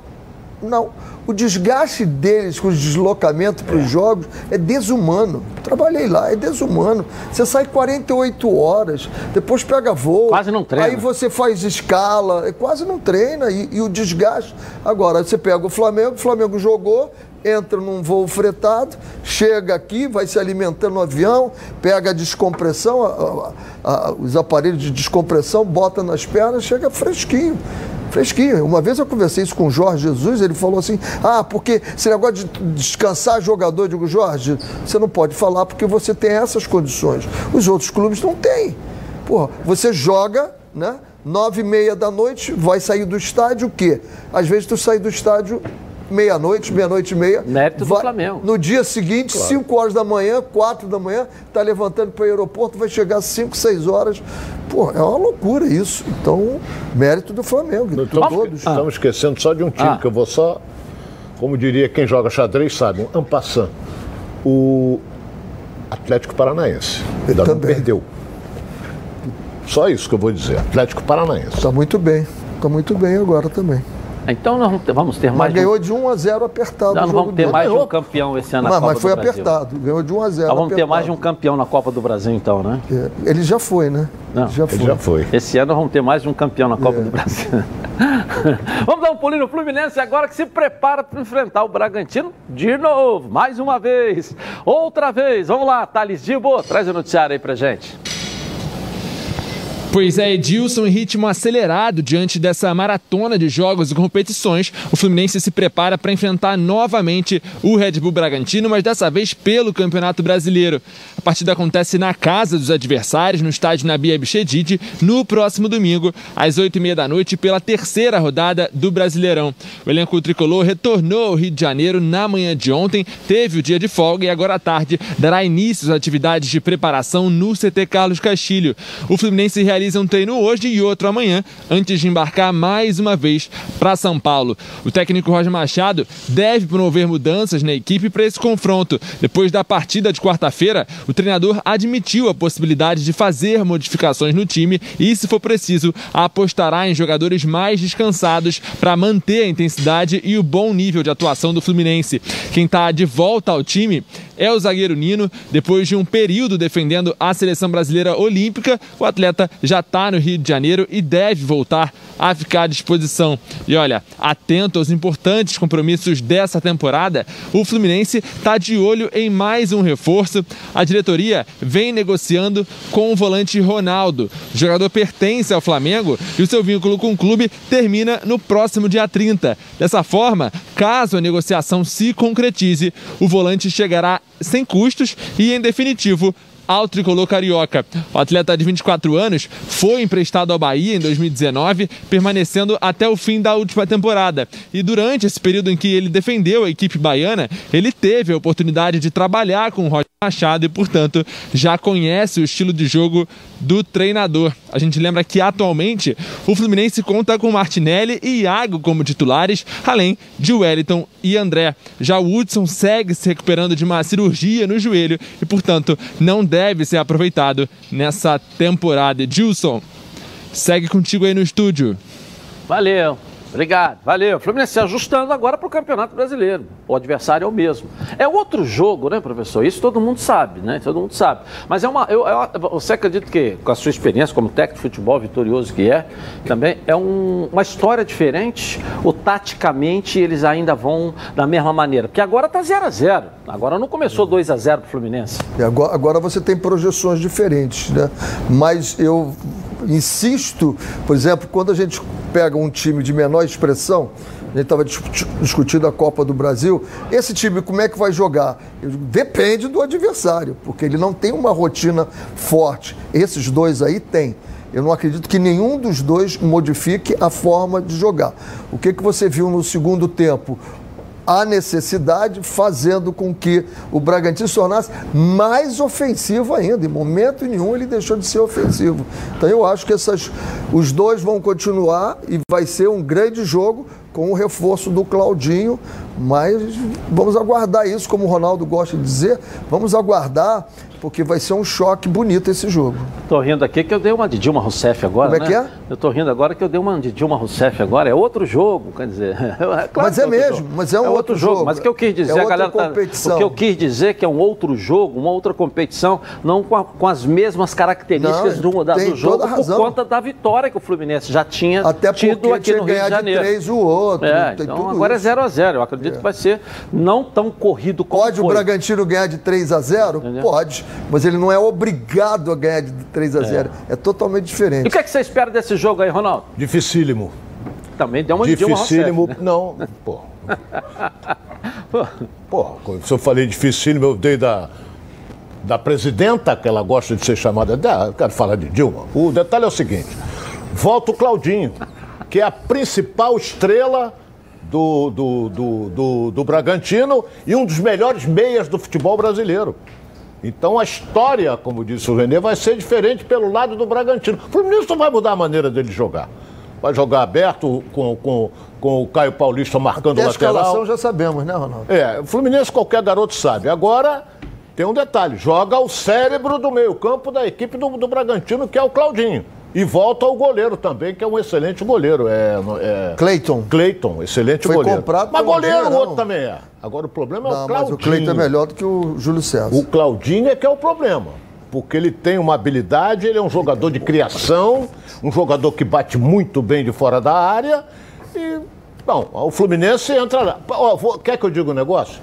Não. O desgaste deles com os deslocamentos para os jogos é desumano. Trabalhei lá, é desumano. Você sai 48 horas, depois pega voo. Quase não treina. Aí você faz escala, é, quase não treina. E, e o desgaste. Agora, você pega o Flamengo, o Flamengo jogou, entra num voo fretado, chega aqui, vai se alimentando no avião, pega a descompressão, a- a- a- os aparelhos de descompressão, bota nas pernas, chega fresquinho. Fresquinho. Uma vez eu conversei isso com o Jorge Jesus, ele falou assim: ah, porque esse negócio de descansar jogador, eu digo, Jorge, você não pode falar porque você tem essas condições. Os outros clubes não têm. Porra, você joga, né? Nove e meia da noite, vai sair do estádio o quê? Às vezes tu sai do estádio meia-noite, meia-noite e meia. Mérito do vai- Flamengo. No dia seguinte, 5 horas da manhã, 4 da manhã, tá levantando para o aeroporto, vai chegar 5, 6 horas. Pô, é uma loucura isso. Então, mérito do Flamengo, Estamos, todos. estamos esquecendo só de um time Ah. que eu vou só, como diria quem joga xadrez, sabe, um ampassant. O Atlético Paranaense. Ainda não também. perdeu. Só isso que eu vou dizer. Atlético Paranaense. Tá muito bem. Tá muito bem agora também. Então nós vamos ter, Mas mais. um- ganhou de 1 a 0 apertado Nós não vamos ter dele. mais de um campeão esse ano na Mas, Copa mas foi do Brasil. apertado. Ganhou de 1 a 0 Nós vamos ter mais de um apertado. campeão na Copa do Brasil, então, né? É, Ele já foi, né? Não, já Ele foi. já foi. Esse ano nós vamos ter mais de um campeão na Copa É. do Brasil. vamos dar um pulinho no Fluminense agora que se prepara para enfrentar o Bragantino de novo, mais uma vez, outra vez. Vamos lá, Thales Dibo, traz o noticiário aí pra gente. Pois é, Edilson, em ritmo acelerado diante dessa maratona de jogos e competições, o Fluminense se prepara para enfrentar novamente o Red Bull Bragantino, mas dessa vez pelo Campeonato Brasileiro. A partida acontece na casa dos adversários, no estádio Nabi Abichedid, no próximo domingo, às 8h30 da noite, pela terceira rodada do Brasileirão. O elenco tricolor retornou ao Rio de Janeiro na manhã de ontem, teve o dia de folga e agora à tarde dará início às atividades de preparação no CT Carlos Castilho. O Fluminense realiza um treino hoje e outro amanhã, antes de embarcar mais uma vez para São Paulo. O técnico Roger Machado deve promover mudanças na equipe para esse confronto. Depois da partida de quarta-feira, o treinador admitiu a possibilidade de fazer modificações no time e, se for preciso, apostará em jogadores mais descansados para manter a intensidade e o bom nível de atuação do Fluminense. Quem está de volta ao time é o zagueiro Nino. Depois de um período defendendo a seleção brasileira olímpica, o atleta já está no Rio de Janeiro e deve voltar a ficar à disposição. E olha, atento aos importantes compromissos dessa temporada, o Fluminense está de olho em mais um reforço. A diretoria vem negociando com o volante Ronaldo. O jogador pertence ao Flamengo e o seu vínculo com o clube termina no próximo dia 30. Dessa forma, caso a negociação se concretize, o volante chegará sem custos e, em definitivo, ao tricolor carioca. O atleta de 24 anos foi emprestado ao Bahia em 2019, permanecendo até o fim da última temporada. E durante esse período em que ele defendeu a equipe baiana, ele teve a oportunidade de trabalhar com o Roger Machado e, portanto, já conhece o estilo de jogo do treinador. A gente lembra que atualmente o Fluminense conta com Martinelli e Iago como titulares, além de Wellington e André. Já o Hudson segue se recuperando de uma cirurgia no joelho e, portanto, não deve ser aproveitado nessa temporada. Gilson, segue contigo aí no estúdio. Valeu. Obrigado, valeu. Fluminense se ajustando agora para o Campeonato Brasileiro. O adversário é o mesmo. É outro jogo, né, professor? Isso todo mundo sabe, né? Todo mundo sabe. Mas é uma. Eu, eu, você acredita que, com a sua experiência como técnico de futebol vitorioso que é, também é um, uma história diferente? Ou taticamente eles ainda vão da mesma maneira? Porque agora está 0 a 0 Agora não começou 2 a 0 para o Fluminense. E agora, agora você tem projeções diferentes, né? Mas eu insisto, por exemplo, quando a gente pega um time de menor expressão, a gente estava discutindo a Copa do Brasil, esse time como é que vai jogar? Depende do adversário, porque ele não tem uma rotina forte. Esses dois aí têm. Eu não acredito que nenhum dos dois modifique a forma de jogar. O que, que você viu no segundo tempo? a necessidade, fazendo com que o Bragantino se tornasse mais ofensivo ainda. Em momento nenhum ele deixou de ser ofensivo. Então eu acho que essas, os dois vão continuar e vai ser um grande jogo com o reforço do Claudinho, mas vamos aguardar isso, como o Ronaldo gosta de dizer, vamos aguardar porque vai ser um choque bonito esse jogo. Tô rindo aqui que eu dei uma de Dilma Rousseff agora, Como é né? que é? Eu tô rindo agora que eu dei uma de Dilma Rousseff agora, é outro jogo, quer dizer. É claro mas é, é mesmo, jogo. mas é um é outro, outro jogo. jogo. Mas o que eu quis dizer, é a galera tá, o que eu quis dizer que é um outro jogo, uma outra competição, não com, a, com as mesmas características não, do, da, do jogo por conta da vitória que o Fluminense já tinha Até tido aqui no Rio de Janeiro. De três o outro. É, então agora isso. é 0 a 0 Eu acredito é. que vai ser não tão corrido como Pode foi. o Bragantino ganhar de 3 a 0? Pode, mas ele não é obrigado a ganhar de 3 a 0. É, é totalmente diferente. E o que, é que você espera desse jogo aí, Ronaldo? Dificílimo. Também deu uma Dificílimo. Né? Não, pô. pô, se eu falei dificílimo, eu dei da, da presidenta, que ela gosta de ser chamada. eu quero falar de Dilma. O detalhe é o seguinte: volta o Claudinho, que é a principal estrela do, do, do, do, do Bragantino e um dos melhores meias do futebol brasileiro. Então a história, como disse o Renê, vai ser diferente pelo lado do Bragantino. O Fluminense não vai mudar a maneira dele jogar. Vai jogar aberto com, com, com o Caio Paulista marcando Até o lateral. A escalação já sabemos, né, Ronaldo? É, o Fluminense qualquer garoto sabe. Agora tem um detalhe: joga o cérebro do meio-campo da equipe do, do Bragantino, que é o Claudinho. E volta ao goleiro também, que é um excelente goleiro. É, é... Cleiton. Cleiton, excelente Foi goleiro. comprado Mas goleiro o outro também é. Agora o problema é não, o Claudinho. Mas o Cleiton é melhor do que o Júlio César. O Claudinho é que é o problema. Porque ele tem uma habilidade, ele é um jogador de criação, um jogador que bate muito bem de fora da área. E, bom, o Fluminense entra lá. Quer que eu diga um negócio?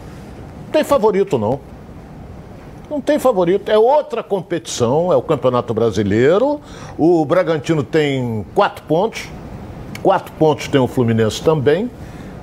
Não tem favorito, não. Não tem favorito. É outra competição, é o Campeonato Brasileiro. O Bragantino tem quatro pontos. Quatro pontos tem o Fluminense também.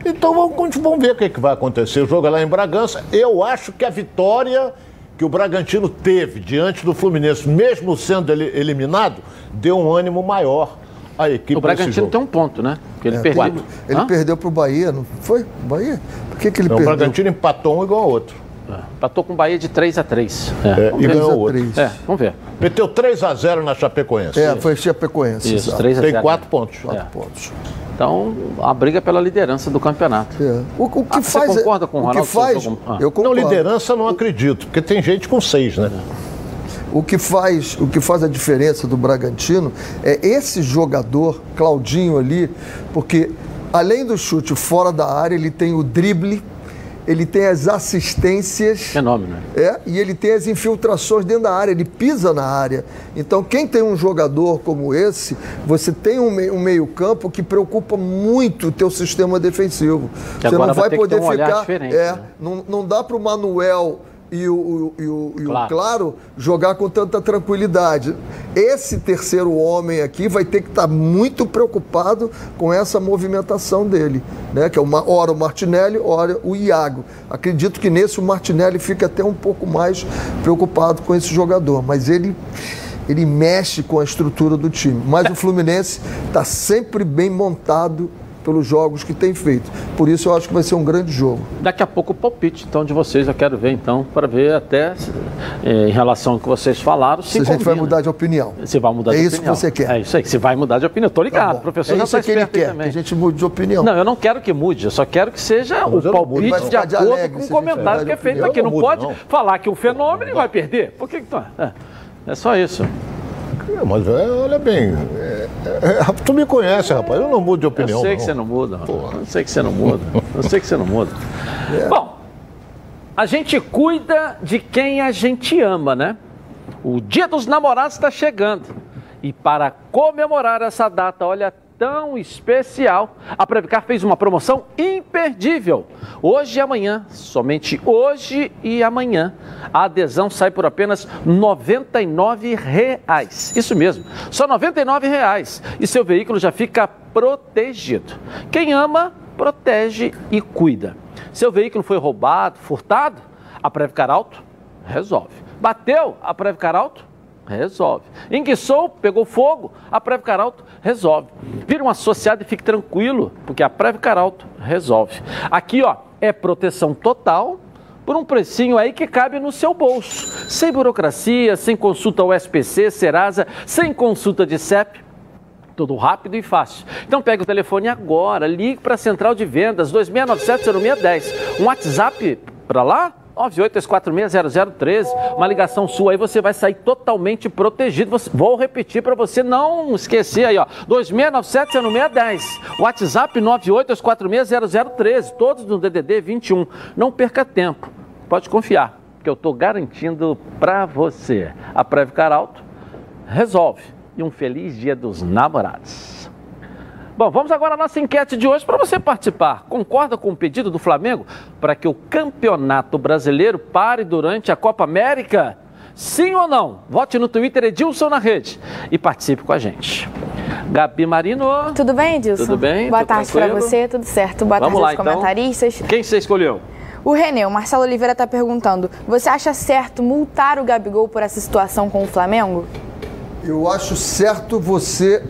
Então vamos, vamos ver o que, é que vai acontecer. O jogo é lá em Bragança. Eu acho que a vitória que o Bragantino teve diante do Fluminense, mesmo sendo ele eliminado, deu um ânimo maior à equipe. O Bragantino tem um ponto, né? Porque ele é, perdeu. Ele Hã? perdeu para o Bahia, não foi? Bahia? Por que, que ele não, perdeu? O Bragantino empatou um igual ao outro. É. Empatou com o Bahia de 3 a 3 é. é, e ganhou outro. É, vamos ver. Meteu 3 a 0 na Chapecoense. É, foi Chapecoense. Isso, 3 a 0. Tem 4 pontos. 4 é. pontos. Então, a briga pela liderança do campeonato. É. O, o, que ah, faz, você concorda com o Ronaldo? O que faz, ah. eu concordo. Não, liderança não acredito, porque tem gente com 6, né? O que, faz, o que faz a diferença do Bragantino é esse jogador, Claudinho ali, porque além do chute fora da área, ele tem o drible, ele tem as assistências. Fenômeno. É, e ele tem as infiltrações dentro da área, ele pisa na área. Então, quem tem um jogador como esse, você tem um, meio, um meio-campo que preocupa muito o teu sistema defensivo. Que você não vai, vai poder um ficar. É, né? não, não dá para o Manuel e o, e o, e claro. o Claro jogar com tanta tranquilidade. Esse terceiro homem aqui vai ter que estar tá muito preocupado com essa movimentação dele, né? Que é uma hora o Martinelli, hora o Iago. Acredito que nesse o Martinelli fica até um pouco mais preocupado com esse jogador, mas ele ele mexe com a estrutura do time. Mas o Fluminense está sempre bem montado pelos jogos que tem feito. Por isso eu acho que vai ser um grande jogo. Daqui a pouco o palpite, então, de vocês eu quero ver, então, para ver até eh, em relação ao que vocês falaram. Se, se a gente vai mudar de opinião. Se vai mudar é de opinião. É isso que você quer. É isso aí, se vai mudar de opinião. Estou ligado, tá professor é já está que ele quer, também. Que a gente mude de opinião. Não, eu não quero que mude, eu só quero que seja o palpite de acordo com o comentário que é feito aqui. Não, não pode não. falar que o fenômeno ele vai perder. Por que, que tu... é, é só isso. É, mas é, olha bem, é, é, tu me conhece, rapaz, eu não mudo de opinião. Eu sei não. que você não muda, eu sei que você não muda, eu sei que você não muda. É. Bom, a gente cuida de quem a gente ama, né? O Dia dos Namorados está chegando. E para comemorar essa data, olha, tão especial, a Previcar fez uma promoção imperdível. Hoje e amanhã, somente hoje e amanhã, a adesão sai por apenas 99 reais. Isso mesmo, só 99 reais. E seu veículo já fica protegido. Quem ama, protege e cuida. Seu veículo foi roubado, furtado, a Previcar Auto resolve. Bateu, a Previcar Auto Resolve. Enguiçou, pegou fogo, a Preve Caralto resolve. Vira um associado e fique tranquilo, porque a Preve Caralto resolve. Aqui, ó, é proteção total por um precinho aí que cabe no seu bolso. Sem burocracia, sem consulta ao SPC, Serasa, sem consulta de CEP. Tudo rápido e fácil. Então pegue o telefone agora, ligue para a Central de Vendas 2697-0610. Um WhatsApp para lá? 98-346-0013, uma ligação sua aí, você vai sair totalmente protegido. vou repetir para você não esquecer aí, ó. 2697-0610, WhatsApp 98-346-0013, todos no DDD 21. Não perca tempo, pode confiar, que eu estou garantindo para você. A Previcar Alto resolve. E um feliz dia dos namorados. Bom, vamos agora à nossa enquete de hoje para você participar. Concorda com o pedido do Flamengo para que o Campeonato Brasileiro pare durante a Copa América? Sim ou não? Vote no Twitter Edilson na rede e participe com a gente. Gabi Marino. Tudo bem, Edilson? Tudo bem? Boa tarde para você, tudo certo. Boa Vamos tarde lá, aos comentaristas. Então. Quem você escolheu? O Renê, o Marcelo Oliveira está perguntando: você acha certo multar o Gabigol por essa situação com o Flamengo? Eu acho certo você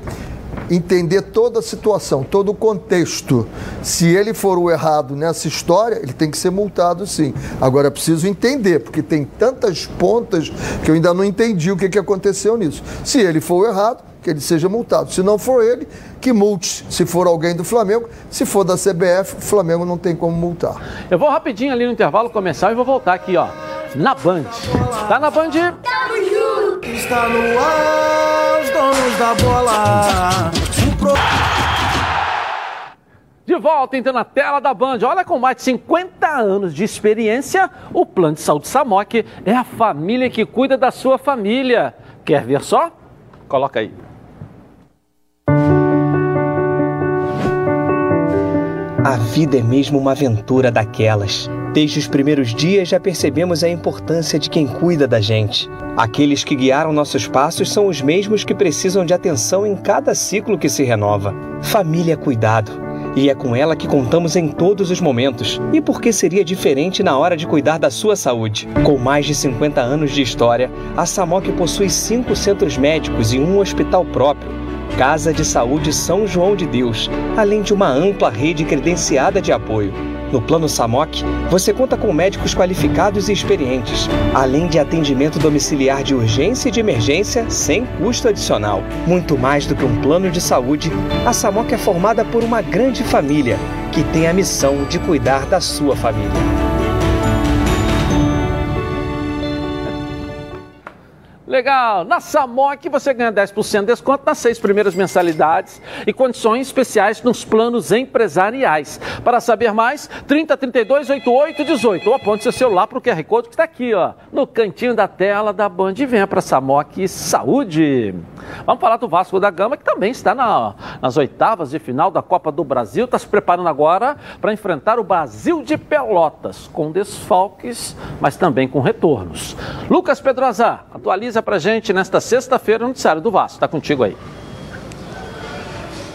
entender toda a situação, todo o contexto. Se ele for o errado nessa história, ele tem que ser multado sim. Agora é preciso entender, porque tem tantas pontas que eu ainda não entendi o que, que aconteceu nisso. Se ele for o errado, que ele seja multado. Se não for ele, que multe. Se for alguém do Flamengo, se for da CBF, o Flamengo não tem como multar. Eu vou rapidinho ali no intervalo começar e vou voltar aqui, ó, na Band. Tá na Band? Tamo junto! Está no ar, os donos da bola. De volta então na tela da Band. Olha, com mais de 50 anos de experiência, o Plano de Saúde Samok é a família que cuida da sua família. Quer ver só? Coloca aí. A vida é mesmo uma aventura daquelas. Desde os primeiros dias já percebemos a importância de quem cuida da gente. Aqueles que guiaram nossos passos são os mesmos que precisam de atenção em cada ciclo que se renova. Família Cuidado. E é com ela que contamos em todos os momentos. E por que seria diferente na hora de cuidar da sua saúde? Com mais de 50 anos de história, a Samok possui cinco centros médicos e um hospital próprio Casa de Saúde São João de Deus, além de uma ampla rede credenciada de apoio. No Plano Samok, você conta com médicos qualificados e experientes, além de atendimento domiciliar de urgência e de emergência sem custo adicional. Muito mais do que um plano de saúde, a Samok é formada por uma grande família que tem a missão de cuidar da sua família. Legal. Na Samok você ganha 10% de desconto nas seis primeiras mensalidades e condições especiais nos planos empresariais. Para saber mais, 30 32 88 18 ou aponte seu celular para o QR Code que está aqui, ó, no cantinho da tela da Band e venha para Samok Saúde. Vamos falar do Vasco da Gama que também está na, nas oitavas de final da Copa do Brasil, está se preparando agora para enfrentar o Brasil de Pelotas, com desfalques, mas também com retornos. Lucas Pedrosa, atualiza para gente nesta sexta-feira o noticiário do Vasco. Está contigo aí.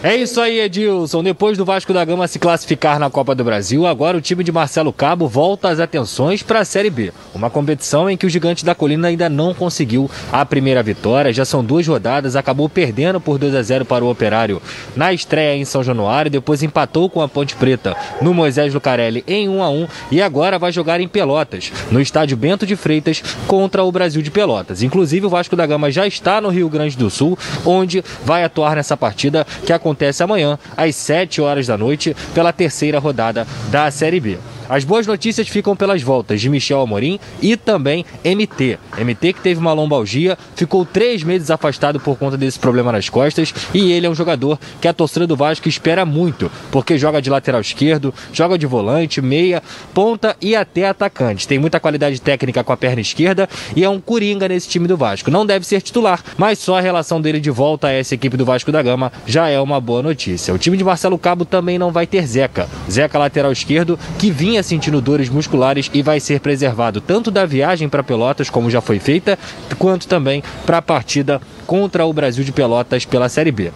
É isso aí, Edilson. Depois do Vasco da Gama se classificar na Copa do Brasil, agora o time de Marcelo Cabo volta as atenções para a Série B. Uma competição em que o Gigante da Colina ainda não conseguiu a primeira vitória. Já são duas rodadas, acabou perdendo por 2 a 0 para o Operário na estreia em São Januário, depois empatou com a Ponte Preta no Moisés Lucarelli em 1 a 1 e agora vai jogar em Pelotas, no estádio Bento de Freitas contra o Brasil de Pelotas. Inclusive o Vasco da Gama já está no Rio Grande do Sul, onde vai atuar nessa partida que acontece acontece amanhã, às 7 horas da noite, pela terceira rodada da Série B. As boas notícias ficam pelas voltas de Michel Amorim e também MT. MT que teve uma lombalgia, ficou três meses afastado por conta desse problema nas costas e ele é um jogador que a torcida do Vasco espera muito, porque joga de lateral esquerdo, joga de volante, meia, ponta e até atacante. Tem muita qualidade técnica com a perna esquerda e é um coringa nesse time do Vasco. Não deve ser titular, mas só a relação dele de volta a essa equipe do Vasco da Gama já é uma boa notícia. O time de Marcelo Cabo também não vai ter Zeca. Zeca lateral esquerdo que vinha sentindo dores musculares e vai ser preservado tanto da viagem para Pelotas, como já foi feita, quanto também para a partida contra o Brasil de Pelotas pela Série B.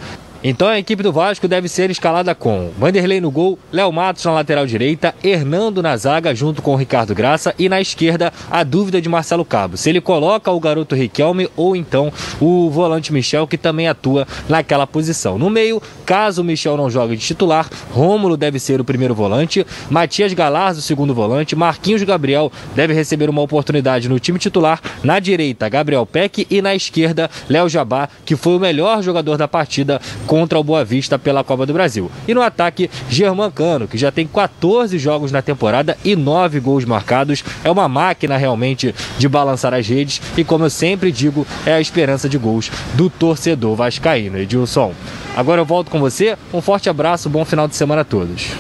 Então a equipe do Vasco deve ser escalada com Vanderlei no gol, Léo Matos na lateral direita, Hernando na zaga junto com Ricardo Graça e na esquerda a dúvida de Marcelo Cabo. Se ele coloca o garoto Riquelme ou então o volante Michel que também atua naquela posição. No meio, caso o Michel não jogue de titular, Rômulo deve ser o primeiro volante, Matias Galardo o segundo volante, Marquinhos Gabriel deve receber uma oportunidade no time titular, na direita Gabriel Peck e na esquerda Léo Jabá, que foi o melhor jogador da partida contra o Boa Vista pela Copa do Brasil. E no ataque, Germán Cano, que já tem 14 jogos na temporada e 9 gols marcados. É uma máquina realmente de balançar as redes e, como eu sempre digo, é a esperança de gols do torcedor vascaíno. Edilson, agora eu volto com você. Um forte abraço, bom final de semana a todos.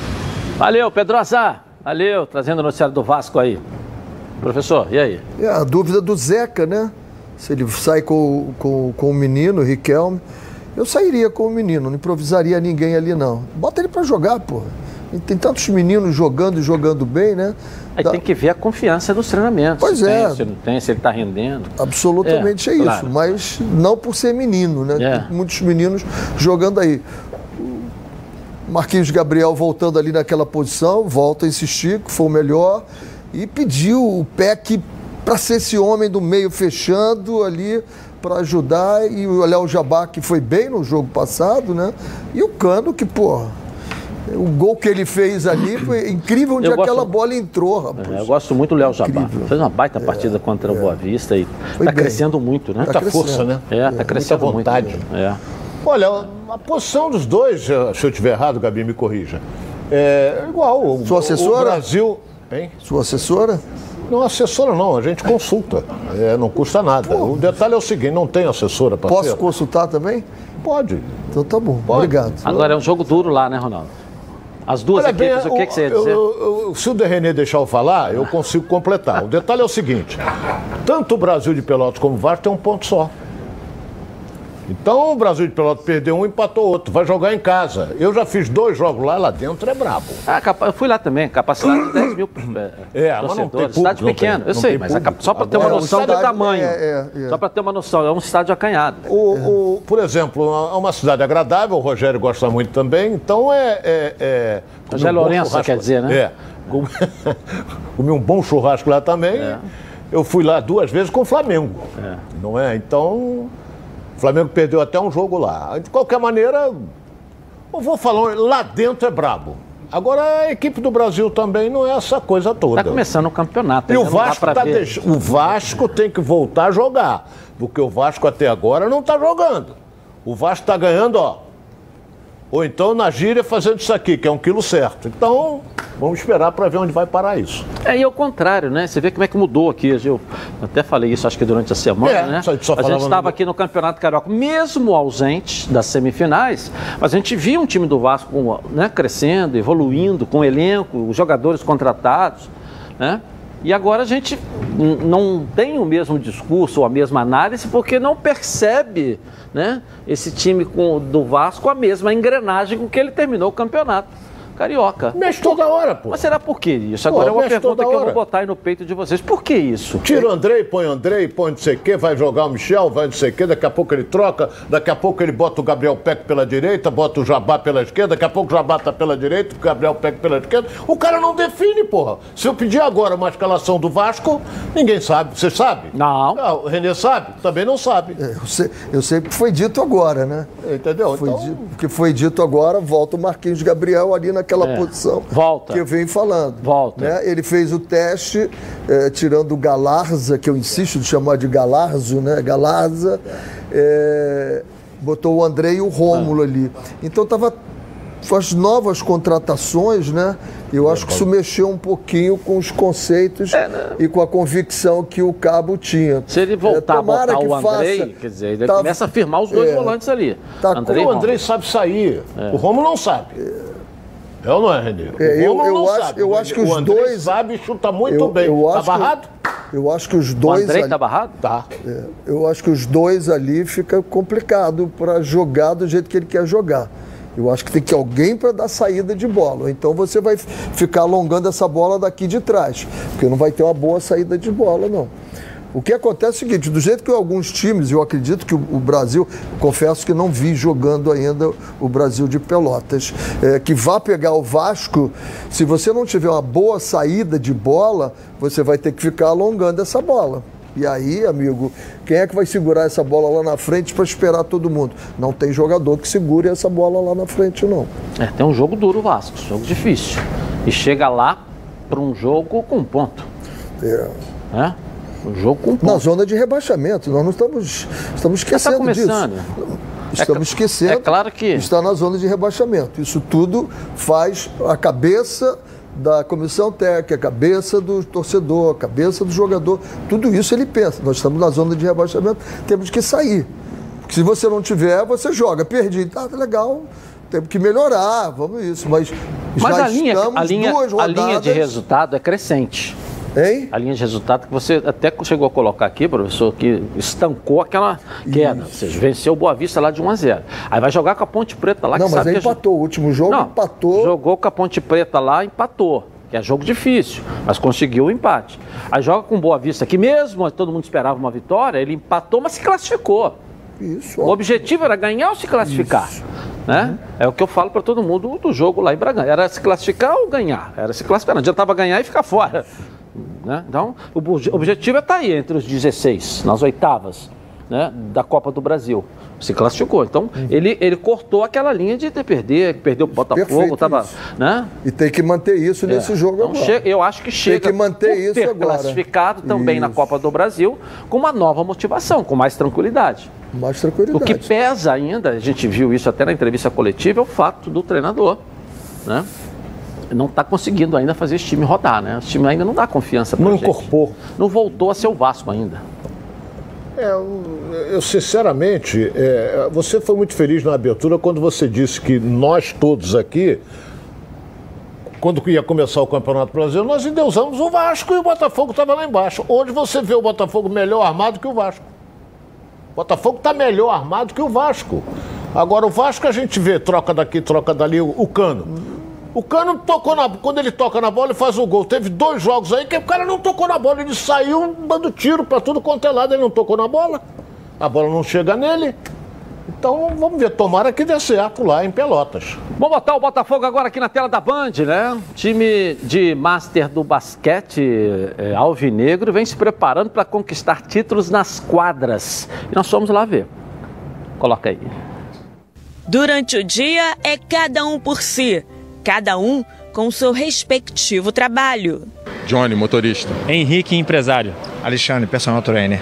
Valeu, Pedrosa. Valeu, trazendo o noticiário do Vasco aí. Professor, e aí? É a dúvida do Zeca, né? Se ele sai com, com, com o menino, o Riquelme. Eu sairia com o menino, não improvisaria ninguém ali, não. Bota ele para jogar, pô. Tem tantos meninos jogando e jogando bem, né? Aí tem que ver a confiança nos treinamentos. Pois se é. Tem, se não tem, se ele está rendendo. Absolutamente é, é isso. Claro. Mas não por ser menino, né? É. Tem muitos meninos jogando aí. Marquinhos Gabriel voltando ali naquela posição, volta a insistir que foi o melhor e pediu o PEC para ser esse homem do meio fechando ali para ajudar e o Léo Jabá que foi bem no jogo passado, né? E o Cano que, pô, o gol que ele fez ali foi incrível onde Eu aquela gosto- bola entrou, rapaz. É, eu gosto muito do Léo Jabá. Incrível. Fez uma baita partida contra o Boa Vista e Foi está bem. crescendo muito, né? Tá Muita força, né? É, tá crescendo muita vontade. muito. É. Olha, a posição dos dois, se eu estiver errado, Gabi, me corrija. É igual. O, Sua assessora? O Brasil. Hein? Sua assessora? Não, assessora não, a gente consulta. É, não custa nada. O detalhe é o seguinte: não tem assessora para Posso consultar também? Pode. Então tá bom. Pode. Obrigado. Agora é um jogo duro lá, né, Ronaldo? As duas Olha bem, equipes, o que, que você ia dizer? eu- eu- se o De René deixar eu falar, eu consigo completar. O detalhe é o seguinte: tanto o Brasil de Pelotas como o Vasco tem um ponto só. Então o Brasil de Pelotas perdeu um, empatou outro. Vai jogar em casa. Eu já fiz dois jogos lá, lá dentro é brabo. Ah, capa- eu fui lá também, capacidade de 10 mil É, é, tem torcedores. público, estádio pequeno, tem- eu sei, mas cap- só para ter uma noção do tamanho. é, é, é. Só para ter uma noção, é um estádio acanhado. O, o- por exemplo, é uma cidade agradável, o Rogério gosta muito também, então é. é, Rogério um Lourenço, quer dizer, né? É. Com- Comi um bom churrasco lá também. Eu fui lá duas vezes com o Flamengo. Não é? Então. O Flamengo perdeu até um jogo lá. De qualquer maneira, eu vou falar, lá dentro é brabo. Agora a equipe do Brasil também não é essa coisa toda. Tá começando o campeonato. E o Vasco, tá deix- o Vasco tem que voltar a jogar. Porque o Vasco até agora não está jogando. O Vasco está ganhando, ó. Ou então na gíria fazendo isso aqui, que é um quilo certo. Então, vamos esperar para ver onde vai parar isso. É, e ao contrário, né? Você vê como é que mudou aqui, Gil. Até falei isso acho que durante a semana, É, né? só- só a gente estava no- aqui no Campeonato Carioca, mesmo ausente das semifinais, mas a gente via um time do Vasco né, crescendo, evoluindo, com elenco, os jogadores contratados, né? E agora a gente não tem o mesmo discurso ou a mesma análise porque não percebe né, esse time com- do Vasco a mesma engrenagem com que ele terminou o campeonato carioca. Mexe toda hora, pô. Mas será por que isso? Agora Pô, é uma mexe pergunta toda que eu vou hora. botar aí no peito de vocês. Por que isso? Tira o Andrei, põe o Andrei, põe não sei o quê, vai jogar o Michel, vai não sei o quê, daqui a pouco ele troca, daqui a pouco ele bota o Gabriel Peck pela direita, bota o Jabá pela esquerda, daqui a pouco o Jabá tá pela direita, o Gabriel Peck pela esquerda. O cara não define, porra. Se eu pedir agora uma escalação do Vasco, ninguém sabe. Você sabe? Não. Ah, o Renê sabe? Também não sabe. Eu sei, eu sei que foi dito agora, né? Entendeu? Foi Então, dito, o que foi dito agora, volta o Marquinhos Gabriel ali naquela É. posição Volta. que eu venho falando. Volta. né? Ele fez o teste, eh, tirando o Galarza, que eu insisto de chamar de Galarzo, né? Galarza, eh, botou o André e o Rômulo Ah. ali. Então tava com as novas contratações, né? Eu acho que isso mexeu um pouquinho com os conceitos e com a convicção que o Cabo tinha. É, Se ele voltar Eh, a botar que o Andrei, faça- quer dizer, ele tá- começa a firmar os dois É. volantes ali. Tá Andrei, o Andrei sabe sair. O Romulo não sabe. É ou não é, Renê? O É, eu- eu não acho- sabe. eu acho que o os dois- sabe chuta muito Eu- bem. eu tá acho que- barrado? Eu acho que os O dois. Andrei ali- tá barrado? Tá. Eu acho que os dois ali fica complicado para jogar do jeito que ele quer jogar. Eu acho que tem que alguém para dar saída de bola. Então você vai ficar alongando essa bola daqui de trás, porque não vai ter uma boa saída de bola, não. O que acontece é o seguinte, do jeito que alguns times, eu acredito que o, Brasil, confesso que não vi jogando ainda o Brasil de Pelotas, é, que vá pegar o Vasco, se você não tiver uma boa saída de bola, você vai ter que ficar alongando essa bola. E aí, amigo, quem é que vai segurar essa bola lá na frente para esperar todo mundo? Não tem jogador que segure essa bola lá na frente, não. É, tem um jogo duro o Vasco, jogo difícil. E chega lá para um jogo com ponto. É. Né? Um jogo com ponto. Na zona de rebaixamento, nós não estamos, estamos está esquecendo começando. disso. Estamos cl- esquecendo. é claro que- Está na zona de rebaixamento. Isso tudo faz a cabeça da comissão técnica, a cabeça do torcedor, a cabeça do jogador. Tudo isso ele pensa. Nós estamos na zona de rebaixamento, temos que sair. Porque se você não tiver, você joga. Perdi. Tá legal. Temos que melhorar, vamos isso. Mas, Mas a linha, estamos a, linha, a linha de resultado é crescente. Hein? A linha de resultado que você até chegou a colocar aqui, professor, que estancou aquela queda. Ou seja, venceu o Boa Vista lá de 1 a 0. Aí vai jogar com a Ponte Preta lá, Não, que mas sabe que empatou. O último jogo Não, empatou. Jogou com a Ponte Preta lá, empatou. Que é jogo difícil, mas conseguiu o empate. Aí joga com Boa Vista, que mesmo todo mundo esperava uma vitória, ele empatou, mas se classificou. Isso, O objetivo era ganhar ou se classificar. Né? É o que eu falo para todo mundo do jogo lá em Bragança. Era se classificar ou ganhar. Era se classificar. Não adiantava ganhar e ficar fora. Né? Então, o obje- objetivo é estar aí entre os 16, nas oitavas né, da Copa do Brasil. Se classificou. Então, ele, ele cortou aquela linha de ter perder, perdeu o Botafogo, Perfeito tava, isso. né? E tem que manter isso nesse É. jogo Então, agora. eu acho que chega que manter isso ter agora. classificado também na Isso. Copa do Brasil com uma nova motivação, com mais tranquilidade. Mais O tranquilidade. que pesa ainda, a gente viu isso até na entrevista coletiva, é o fato do treinador, né? Não está conseguindo ainda fazer esse time rodar, né? O time ainda não dá confiança para Não gente. incorporou. Não voltou a ser o Vasco ainda. É, eu, eu, sinceramente, é, você foi muito feliz na abertura quando você disse que nós todos aqui, quando ia começar o Campeonato Brasileiro, nós endeusamos o Vasco e o Botafogo estava lá embaixo. Onde você vê o Botafogo melhor armado que o Vasco. O Botafogo está melhor armado que o Vasco. Agora, o Vasco a gente vê, troca daqui, troca dali, o, o Cano. O Cano tocou na. Quando ele toca na bola, ele faz o gol. Teve dois jogos aí que o cara não tocou na bola. Ele saiu dando tiro para tudo quanto é lado. Ele não tocou na bola. A bola não chega nele. Então vamos ver. Tomara que dê certo lá em Pelotas. Vamos botar o Botafogo agora aqui na tela da Band, né? Time de Master do basquete é, alvinegro vem se preparando para conquistar títulos nas quadras. E nós fomos lá ver. Coloca aí. Durante o dia é cada um por si, cada um com seu respectivo trabalho. Johnny, motorista. Henrique, empresário. Alexandre, personal trainer.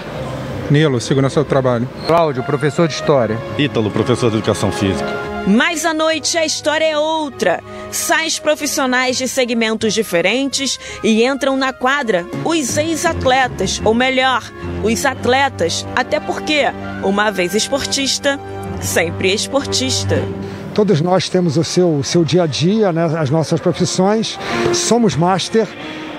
Nilo, segurança do trabalho. Cláudio, professor de História. Ítalo, professor de Educação Física. Mas à noite a história é outra. Saem profissionais de segmentos diferentes e entram na quadra os ex-atletas, ou melhor, os atletas, até porque, uma vez esportista, sempre esportista. Todos nós temos o seu, o seu dia a dia, né, as nossas profissões, somos master,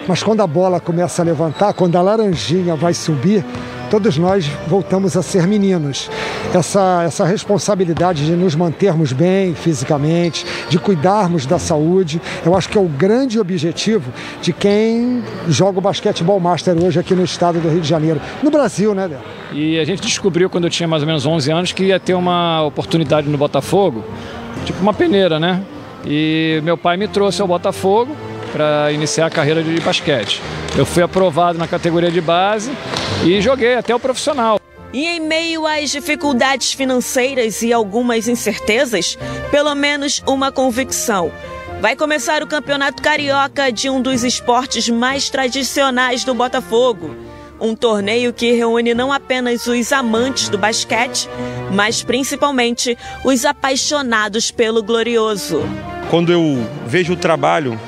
mas quando a bola começa a levantar, quando a laranjinha vai subir, todos nós voltamos a ser meninos. Essa, essa responsabilidade de nos mantermos bem fisicamente, de cuidarmos da saúde, eu acho que é o grande objetivo de quem joga o basquetebol master hoje aqui no estado do Rio de Janeiro. No Brasil, né, Léo? E a gente descobriu quando eu tinha mais ou menos 11 anos que ia ter uma oportunidade no Botafogo, tipo uma peneira, né? E meu pai me trouxe ao Botafogo para iniciar a carreira de basquete. Eu fui aprovado na categoria de base e joguei até o profissional. E em meio às dificuldades financeiras e algumas incertezas, pelo menos uma convicção. Vai começar o Campeonato Carioca de um dos esportes mais tradicionais do Botafogo. Um torneio que reúne não apenas os amantes do basquete, mas principalmente os apaixonados pelo glorioso. Quando eu vejo o trabalho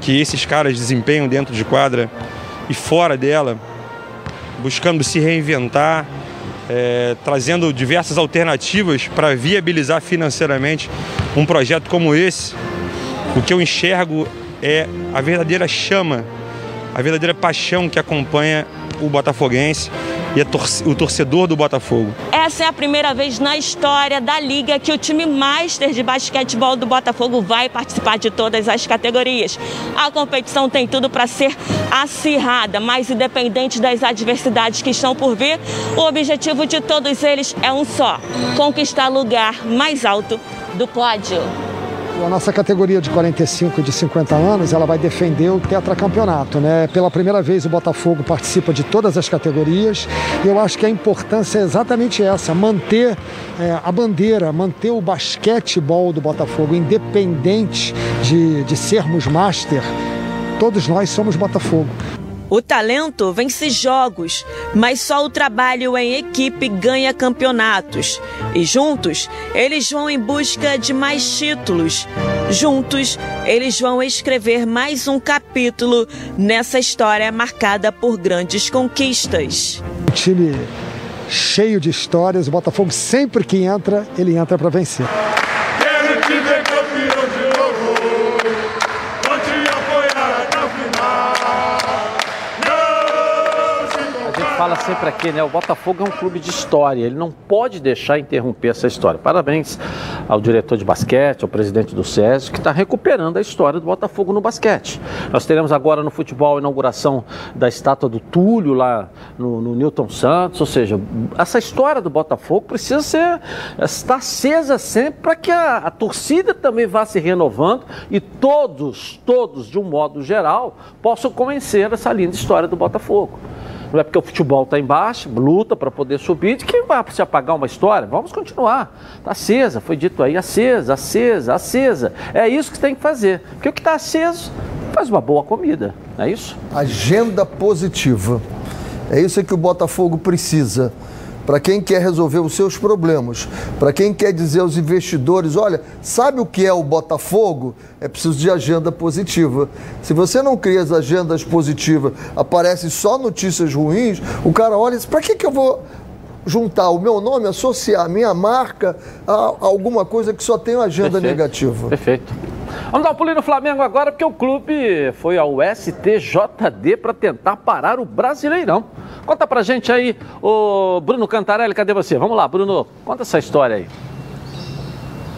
que esses caras desempenham dentro de quadra e fora dela, buscando se reinventar, é, trazendo diversas alternativas para viabilizar financeiramente um projeto como esse. O que eu enxergo é a verdadeira chama, a verdadeira paixão que acompanha o botafoguense e o torcedor do Botafogo. Essa é a primeira vez na história da liga que o time master de basquetebol do Botafogo vai participar de todas as categorias. A competição tem tudo para ser acirrada, mas independente das adversidades que estão por vir, o objetivo de todos eles é um só: conquistar lugar mais alto do pódio. A nossa categoria de 45 e de 50 anos, ela vai defender o tetracampeonato, né? Pela primeira vez o Botafogo participa de todas as categorias e eu acho que a importância é exatamente essa, manter é, a bandeira, manter o basquetebol do Botafogo independente de, de sermos master. Todos nós somos Botafogo. O talento vence jogos, mas só o trabalho em equipe ganha campeonatos. E juntos, eles vão em busca de mais títulos. Juntos, eles vão escrever mais um capítulo nessa história marcada por grandes conquistas. O time cheio de histórias, o Botafogo sempre que entra, ele entra para vencer. Fala sempre aqui, né? O Botafogo é um clube de história, ele não pode deixar interromper essa história. Parabéns ao diretor de basquete, ao presidente do SESI, que está recuperando a história do Botafogo no basquete. Nós teremos agora no futebol a inauguração da estátua do Túlio lá no, no Newton Santos, ou seja, essa história do Botafogo precisa ser estar acesa sempre para que a, a torcida também vá se renovando e todos, todos de um modo geral, possam conhecer essa linda história do Botafogo. Não é porque o futebol está embaixo, luta para poder subir, de que vai se apagar uma história. Vamos continuar. Está acesa, foi dito aí, acesa, acesa, acesa. É isso que tem que fazer. Porque o que está aceso faz uma boa comida, não é isso? Agenda positiva. É isso que o Botafogo precisa para quem quer resolver os seus problemas, para quem quer dizer aos investidores: olha, sabe o que é o Botafogo? É preciso de agenda positiva. Se você não cria as agendas positivas, aparecem só notícias ruins, o cara olha e diz: para que, que eu vou juntar o meu nome, associar a minha marca a alguma coisa que só tem agenda Perfeito. negativa? Perfeito. Vamos dar um pulinho no Flamengo agora, porque o clube foi ao STJD para tentar parar o Brasileirão. Conta pra gente aí, o Bruno Cantarelli, cadê você? Vamos lá, Bruno, conta essa história aí.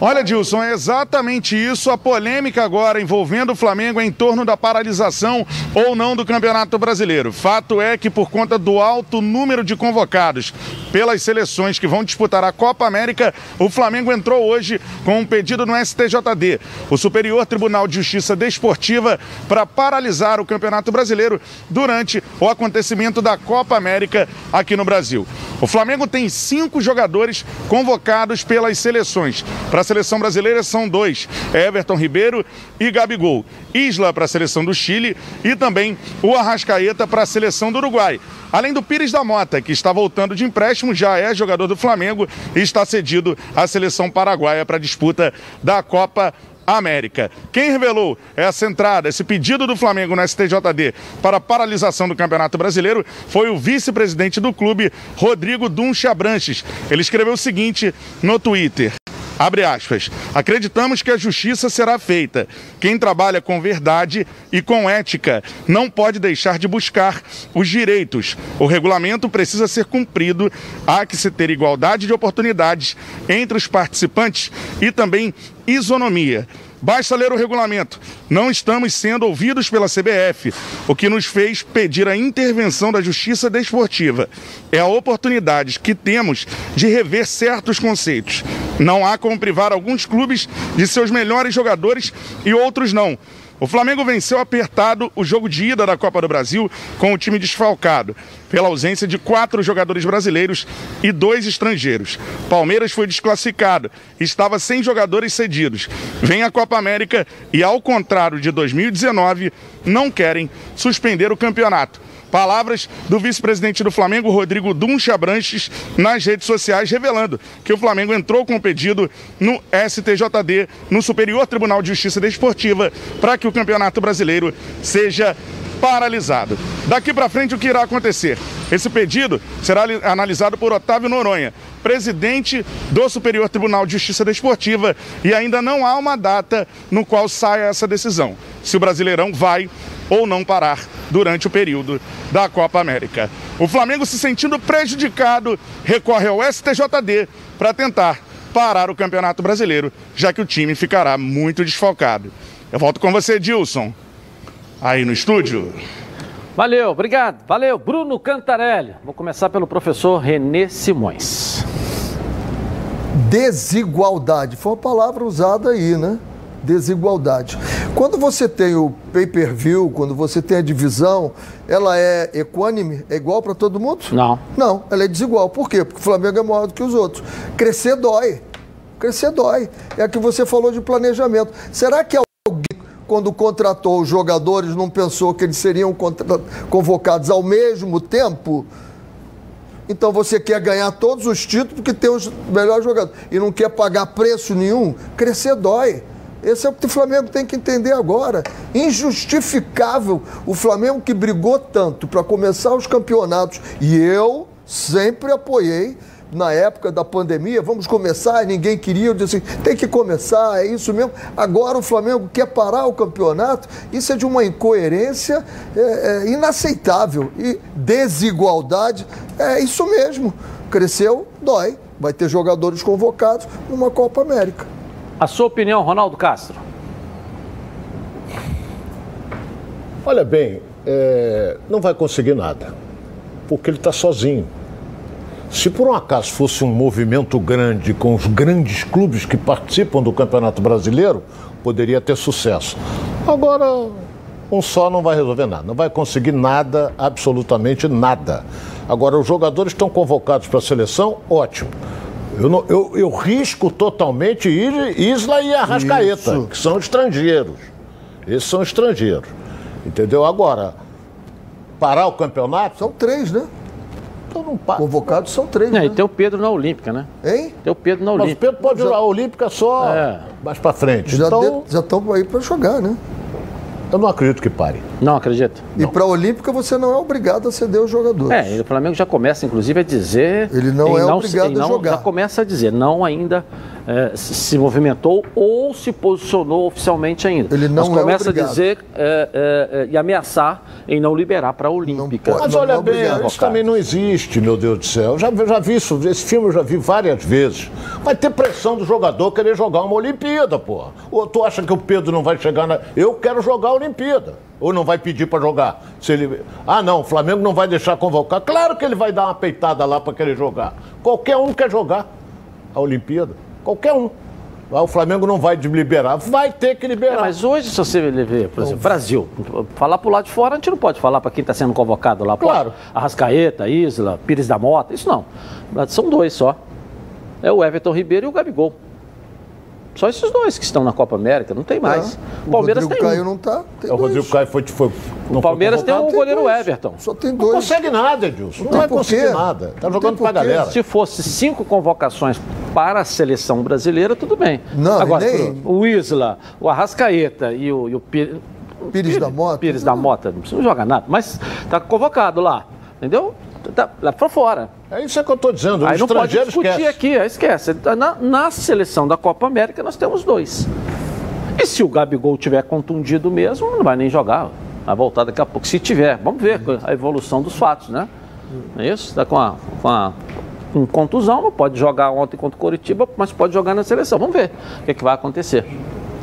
Olha, Dilson, é exatamente isso a polêmica agora envolvendo o Flamengo em torno da paralisação ou não do Campeonato Brasileiro. Fato é que, por conta do alto número de convocados pelas seleções que vão disputar a Copa América, o Flamengo entrou hoje com um pedido no STJD, o Superior Tribunal de Justiça Desportiva, para paralisar o Campeonato Brasileiro durante o acontecimento da Copa América aqui no Brasil. O Flamengo tem cinco jogadores convocados pelas seleções para seleção brasileira são dois: Everton Ribeiro e Gabigol. Isla para a seleção do Chile e também o Arrascaeta para a seleção do Uruguai. Além do Pires da Mota, que está voltando de empréstimo, já é jogador do Flamengo e está cedido à seleção paraguaia para a disputa da Copa América. Quem revelou essa entrada, esse pedido do Flamengo no STJD para paralisação do Campeonato Brasileiro foi o vice-presidente do clube, Rodrigo Duncha Branches. Ele escreveu o seguinte no Twitter. Abre aspas. Acreditamos que a justiça será feita. Quem trabalha com verdade e com ética não pode deixar de buscar os direitos. O regulamento precisa ser cumprido. Há que se ter igualdade de oportunidades entre os participantes e também isonomia. Basta ler o regulamento. Não estamos sendo ouvidos pela CBF, o que nos fez pedir a intervenção da Justiça Desportiva. É a oportunidade que temos de rever certos conceitos. Não há como privar alguns clubes de seus melhores jogadores e outros não. O Flamengo venceu apertado o jogo de ida da Copa do Brasil com o time desfalcado, pela ausência de quatro jogadores brasileiros e dois estrangeiros. Palmeiras foi desclassificado, estava sem jogadores cedidos. Vem a Copa América e, ao contrário de 2019, não querem suspender o campeonato. Palavras do vice-presidente do Flamengo, Rodrigo Duncha Branches, nas redes sociais, revelando que o Flamengo entrou com o pedido no STJD, no Superior Tribunal de Justiça Desportiva, para que o Campeonato Brasileiro seja paralisado. Daqui para frente, o que irá acontecer? Esse pedido será analisado por Otávio Noronha, presidente do Superior Tribunal de Justiça Desportiva, e ainda não há uma data no qual saia essa decisão. Se o Brasileirão vai ou não parar durante o período da Copa América. O Flamengo, se sentindo prejudicado, recorre ao STJD para tentar parar o Campeonato Brasileiro, já que o time ficará muito desfalcado. Eu volto com você, Dilson, aí no estúdio. Valeu, obrigado. Valeu, Bruno Cantarelli. Vou começar pelo professor Renê Simões. Desigualdade foi uma palavra usada aí, né? Desigualdade. Quando você tem o pay-per-view, quando você tem a divisão, ela é equânime, é igual para todo mundo? Não. Não, ela é desigual. Por quê? Porque o Flamengo é maior do que os outros. Crescer dói. Crescer dói. É que você falou de planejamento. Será que alguém, quando contratou os jogadores, não pensou que eles seriam convocados ao mesmo tempo? Então você quer ganhar todos os títulos porque tem os melhores jogadores e não quer pagar preço nenhum? Crescer dói. Esse é o que o Flamengo tem que entender agora. Injustificável o Flamengo que brigou tanto para começar os campeonatos. E eu sempre apoiei na época da pandemia, vamos começar, ninguém queria, eu disse tem que começar, é isso mesmo. Agora o Flamengo quer parar o campeonato, isso é de uma incoerência é, é, inaceitável. E desigualdade, é isso mesmo. Cresceu, dói. Vai ter jogadores convocados numa Copa América. A sua opinião, Ronaldo Castro? Olha bem, é, não vai conseguir nada, porque ele está sozinho. Se por um acaso fosse um movimento grande com os grandes clubes que participam do Campeonato Brasileiro, poderia ter sucesso. Agora, um só não vai resolver nada, não vai conseguir nada, absolutamente nada. Agora, os jogadores estão convocados para a seleção, ótimo. Eu, não, eu, eu risco totalmente Isla e Arrascaeta, Isso. que são estrangeiros. Esses são estrangeiros. Entendeu? Agora, parar o campeonato. São três, né? Então não para. Convocados são três. É, né? E tem o Pedro na Olímpica, né? Hein? Tem o Pedro na Olímpica. Mas o Pedro pode jogar a Olímpica só é. mais para frente. Já estão aí para jogar, né? Eu não acredito que pare. Não acredito. E para a Olímpica você não é obrigado a ceder os jogadores. É, e o Flamengo já começa, inclusive, a dizer. Ele não é não, obrigado não, a jogar. Já começa a dizer, não ainda é, se movimentou ou se posicionou oficialmente ainda. Ele não Mas começa é obrigado. a dizer é, é, é, e ameaçar em não liberar para a Olímpica. Pode, Mas olha bem, isso também não existe, meu Deus do céu. Eu já, já vi isso, esse filme eu já vi várias vezes. Vai ter pressão do jogador querer jogar uma Olimpíada, pô. Ou tu acha que o Pedro não vai chegar na. Eu quero jogar a Olimpíada. Ou não vai pedir para jogar? Se ele... Ah, não, o Flamengo não vai deixar convocar. Claro que ele vai dar uma peitada lá para querer jogar. Qualquer um quer jogar a Olimpíada. Qualquer um. Ah, o Flamengo não vai liberar, vai ter que liberar. É, mas hoje, se você ver, por exemplo, Brasil, falar para o lado de fora, a gente não pode falar para quem está sendo convocado lá. Claro. Arrascaeta, Isla, Pires da Mota, isso não. São dois só. É o Everton Ribeiro e o Gabigol. Só esses dois que estão na Copa América, não tem mais. É. O Palmeiras o tem Caio um. não tá. É, o Rodrigo Caio foi, foi O Palmeiras tem o goleiro dois. Everton. Só tem Não dois. consegue nada, Edilson. Não, tem vai conseguir nada. Tá Não jogando tem pra galera. Se fosse cinco convocações para a seleção brasileira, tudo bem. Não, Agora, nem- o Isla, o Arrascaeta e o, e o Pires, Pires da Mota. Pires da Mota, não precisa jogar nada, mas tá convocado lá, entendeu? Tá lá pra fora. É isso que eu tô dizendo. O Aí não pode discutir esquece. aqui, esquece. Na, na seleção da Copa América nós temos dois. E se o Gabigol tiver contundido mesmo, não vai nem jogar. Vai voltar daqui a pouco. Se tiver, vamos ver a evolução dos fatos, né? Não é isso? Está com a, com a com contusão, não pode jogar ontem contra o Coritiba, mas pode jogar na seleção. Vamos ver o que, é que vai acontecer.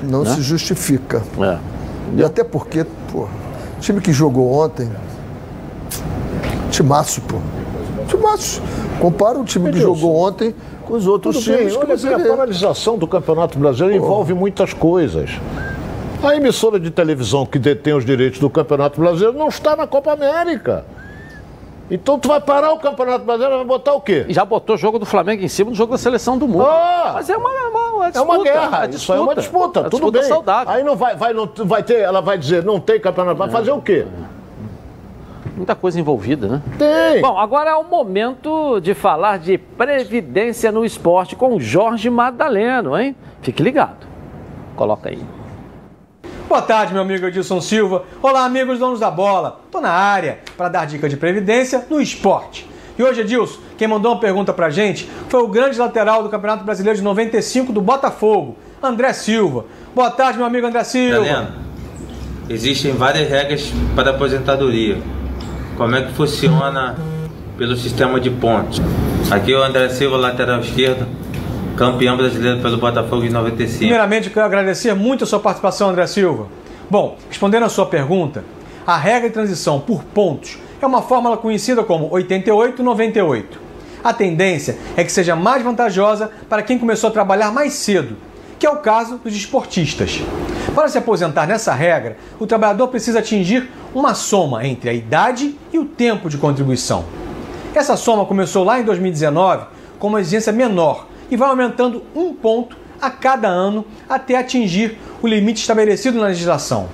Não Né? se justifica. É. E até porque, pô, o time que jogou ontem. Timaço, pô. Timaço. Compara o time que jogou ontem com os outros Tudo bem, times que olha você bem, a paralisação do Campeonato Brasileiro envolve muitas coisas. A emissora de televisão que detém os direitos do Campeonato Brasileiro não está na Copa América. Então tu vai parar o Campeonato Brasileiro e vai botar o quê? E já botou o jogo do Flamengo em cima do jogo da seleção do mundo. Ah! Mas é uma, uma, uma É disputa. uma guerra, uma isso aí é uma disputa, Uma tudo disputa bem. saudável. Aí não vai, vai, não vai ter, ela vai dizer, não tem campeonato, vai fazer o quê? Muita coisa envolvida, né? Tem. Bom, agora é o momento de falar de previdência no esporte com o Jorge Madaleno, hein? Fique ligado. Coloca aí. Boa tarde, meu amigo Edilson Silva. Olá, amigos donos da bola. Tô na área para dar dica de previdência no esporte. E hoje, Edilson, quem mandou uma pergunta pra gente foi o grande lateral do Campeonato Brasileiro de 95 do Botafogo, André Silva. Boa tarde, meu amigo André Silva. Galeno, existem várias regras para aposentadoria. Como é que funciona pelo sistema de pontos? Aqui é o André Silva, lateral esquerdo, campeão brasileiro pelo Botafogo em 95. Primeiramente, eu quero agradecer muito a sua participação, André Silva. Bom, respondendo a sua pergunta, a regra de transição por pontos é uma fórmula conhecida como 88-98. A tendência é que seja mais vantajosa para quem começou a trabalhar mais cedo, que é o caso dos esportistas. Para se aposentar nessa regra, o trabalhador precisa atingir uma soma entre a idade e o tempo de contribuição. Essa soma começou lá em 2019 com uma exigência menor e vai aumentando um ponto a cada ano até atingir o limite estabelecido na legislação.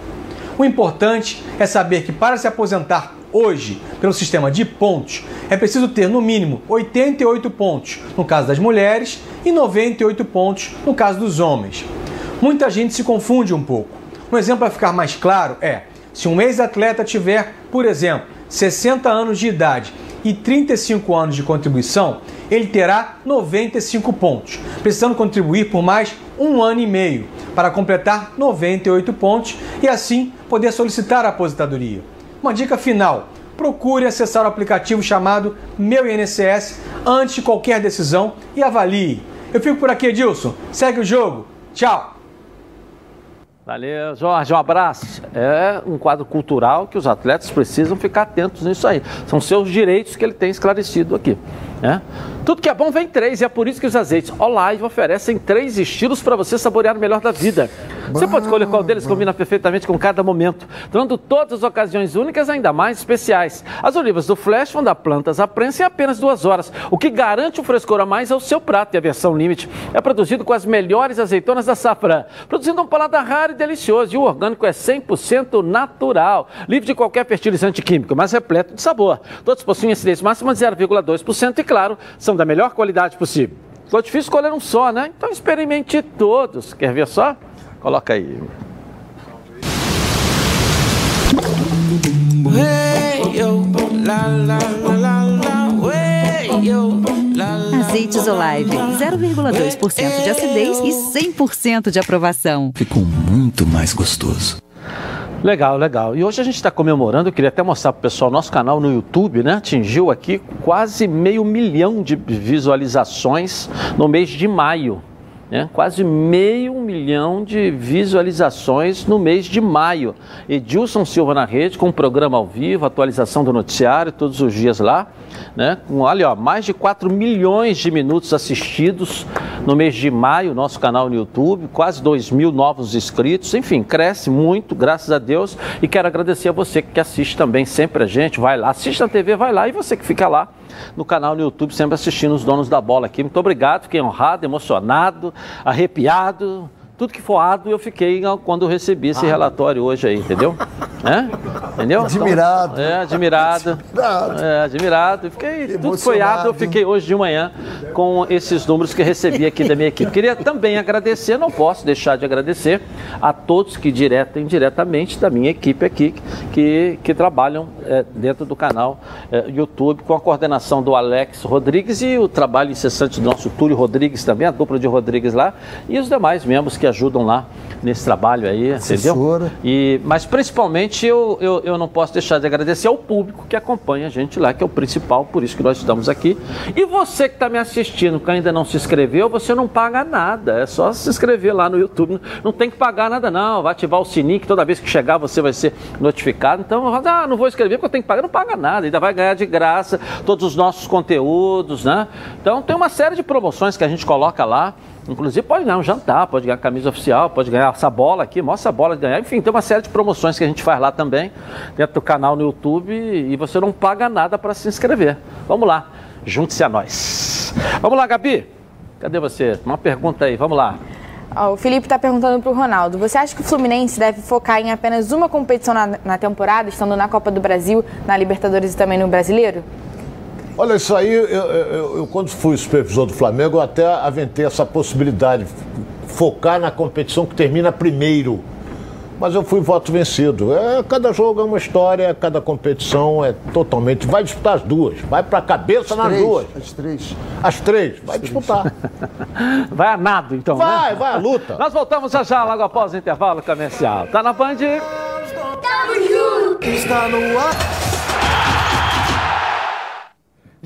O importante é saber que para se aposentar hoje pelo sistema de pontos é preciso ter no mínimo 88 pontos no caso das mulheres e 98 pontos no caso dos homens. Muita gente se confunde um pouco. Um exemplo para ficar mais claro é: se um ex-atleta tiver, por exemplo, 60 anos de idade e 35 anos de contribuição, ele terá 95 pontos, precisando contribuir por mais um ano e meio para completar 98 pontos e assim poder solicitar a aposentadoria. Uma dica final: procure acessar o aplicativo chamado Meu INSS antes de qualquer decisão e avalie. Eu fico por aqui, Edilson. Segue o jogo. Tchau. Valeu, Jorge, um abraço. É um quadro cultural que os atletas precisam ficar atentos nisso aí. São seus direitos que ele tem esclarecido aqui. Né? Tudo que é bom vem três, e é por isso que os azeites Olive oferecem três estilos para você saborear o melhor da vida. Você pode escolher qual deles combina perfeitamente com cada momento, tornando todas as ocasiões únicas ainda mais especiais. As olivas do Flash vão dar plantas à prensa em apenas duas horas, o que garante um frescor a mais ao seu prato. E a versão Limite é produzido com as melhores azeitonas da safra, produzindo um paladar raro e delicioso. E o orgânico é 100% natural, livre de qualquer fertilizante químico, mas repleto de sabor. Todos possuem acidez máxima de 0,2% e, claro, são da melhor qualidade possível. Ficou difícil escolher um só, né? Então experimente todos. Quer ver só? Coloca aí. Azeites Olive, 0,2% de acidez e 100% de aprovação. Ficou muito mais gostoso. Legal, legal. E hoje a gente está comemorando, eu queria até mostrar para o pessoal, nosso canal no YouTube, né? Atingiu aqui quase meio milhão de visualizações no mês de maio. Né? Quase meio milhão de visualizações no mês de maio. Edilson Silva na rede, com um programa ao vivo, atualização do noticiário todos os dias lá. Né? Com, olha, ó, mais de 4 milhões de minutos assistidos no mês de maio, nosso canal no YouTube, quase 2 mil novos inscritos. Enfim, cresce muito, graças a Deus. E quero agradecer a você que assiste também sempre a gente. Vai lá, assiste na TV, vai lá. E você que fica lá no canal no YouTube, sempre assistindo os donos da bola aqui. Muito obrigado, fiquei honrado, emocionado, arrepiado. Tudo que for ado eu fiquei quando recebi esse relatório hoje aí, entendeu? É? Entendeu? Admirado. Então, é, admirado. Admirado. É, admirado. Fiquei, tudo que foi ado, eu fiquei hoje de manhã com esses números que recebi aqui da minha equipe. Queria também agradecer, não posso deixar de agradecer a todos que direta e indiretamente da minha equipe aqui, que, que trabalham é, dentro do canal é, YouTube, com a coordenação do Alex Rodrigues e o trabalho incessante do nosso Túlio Rodrigues também, a dupla de Rodrigues lá, e os demais membros que ajudam lá nesse trabalho aí, entendeu? E, mas principalmente eu, eu, eu não posso deixar de agradecer ao público que acompanha a gente lá, que é o principal, por isso que nós estamos aqui. E você que está me assistindo, que ainda não se inscreveu, você não paga nada, é só se inscrever lá no YouTube. Não tem que pagar nada não, vai ativar o sininho que toda vez que chegar você vai ser notificado. Então, ah, não vou inscrever porque eu tenho que pagar, não paga nada, ainda vai ganhar de graça todos os nossos conteúdos, né? Então tem uma série de promoções que a gente coloca lá. Inclusive pode ganhar um jantar, pode ganhar camisa oficial, pode ganhar essa bola aqui, mostra a bola de ganhar. Enfim, tem uma série de promoções que a gente faz lá também, dentro do canal no YouTube, e você não paga nada para se inscrever. Vamos lá, junte-se a nós. Vamos lá, Gabi. Cadê você? Uma pergunta aí, vamos lá. Ó, o Felipe está perguntando para o Ronaldo: você acha que o Fluminense deve focar em apenas uma competição na, na temporada, estando na Copa do Brasil, na Libertadores e também no Brasileiro? Olha, isso aí, eu, eu, eu, quando fui supervisor do Flamengo, eu até aventei essa possibilidade, focar na competição que termina primeiro. Mas eu fui voto vencido. É, cada jogo é uma história, cada competição é totalmente. Vai disputar as duas, vai para a cabeça As nas três, duas. As três. As três, vai disputar. Vai a nado, então. Vai, né? vai a luta. Nós voltamos já já, logo após o intervalo comercial. Tá na Band? Tamo junto! Está no ar.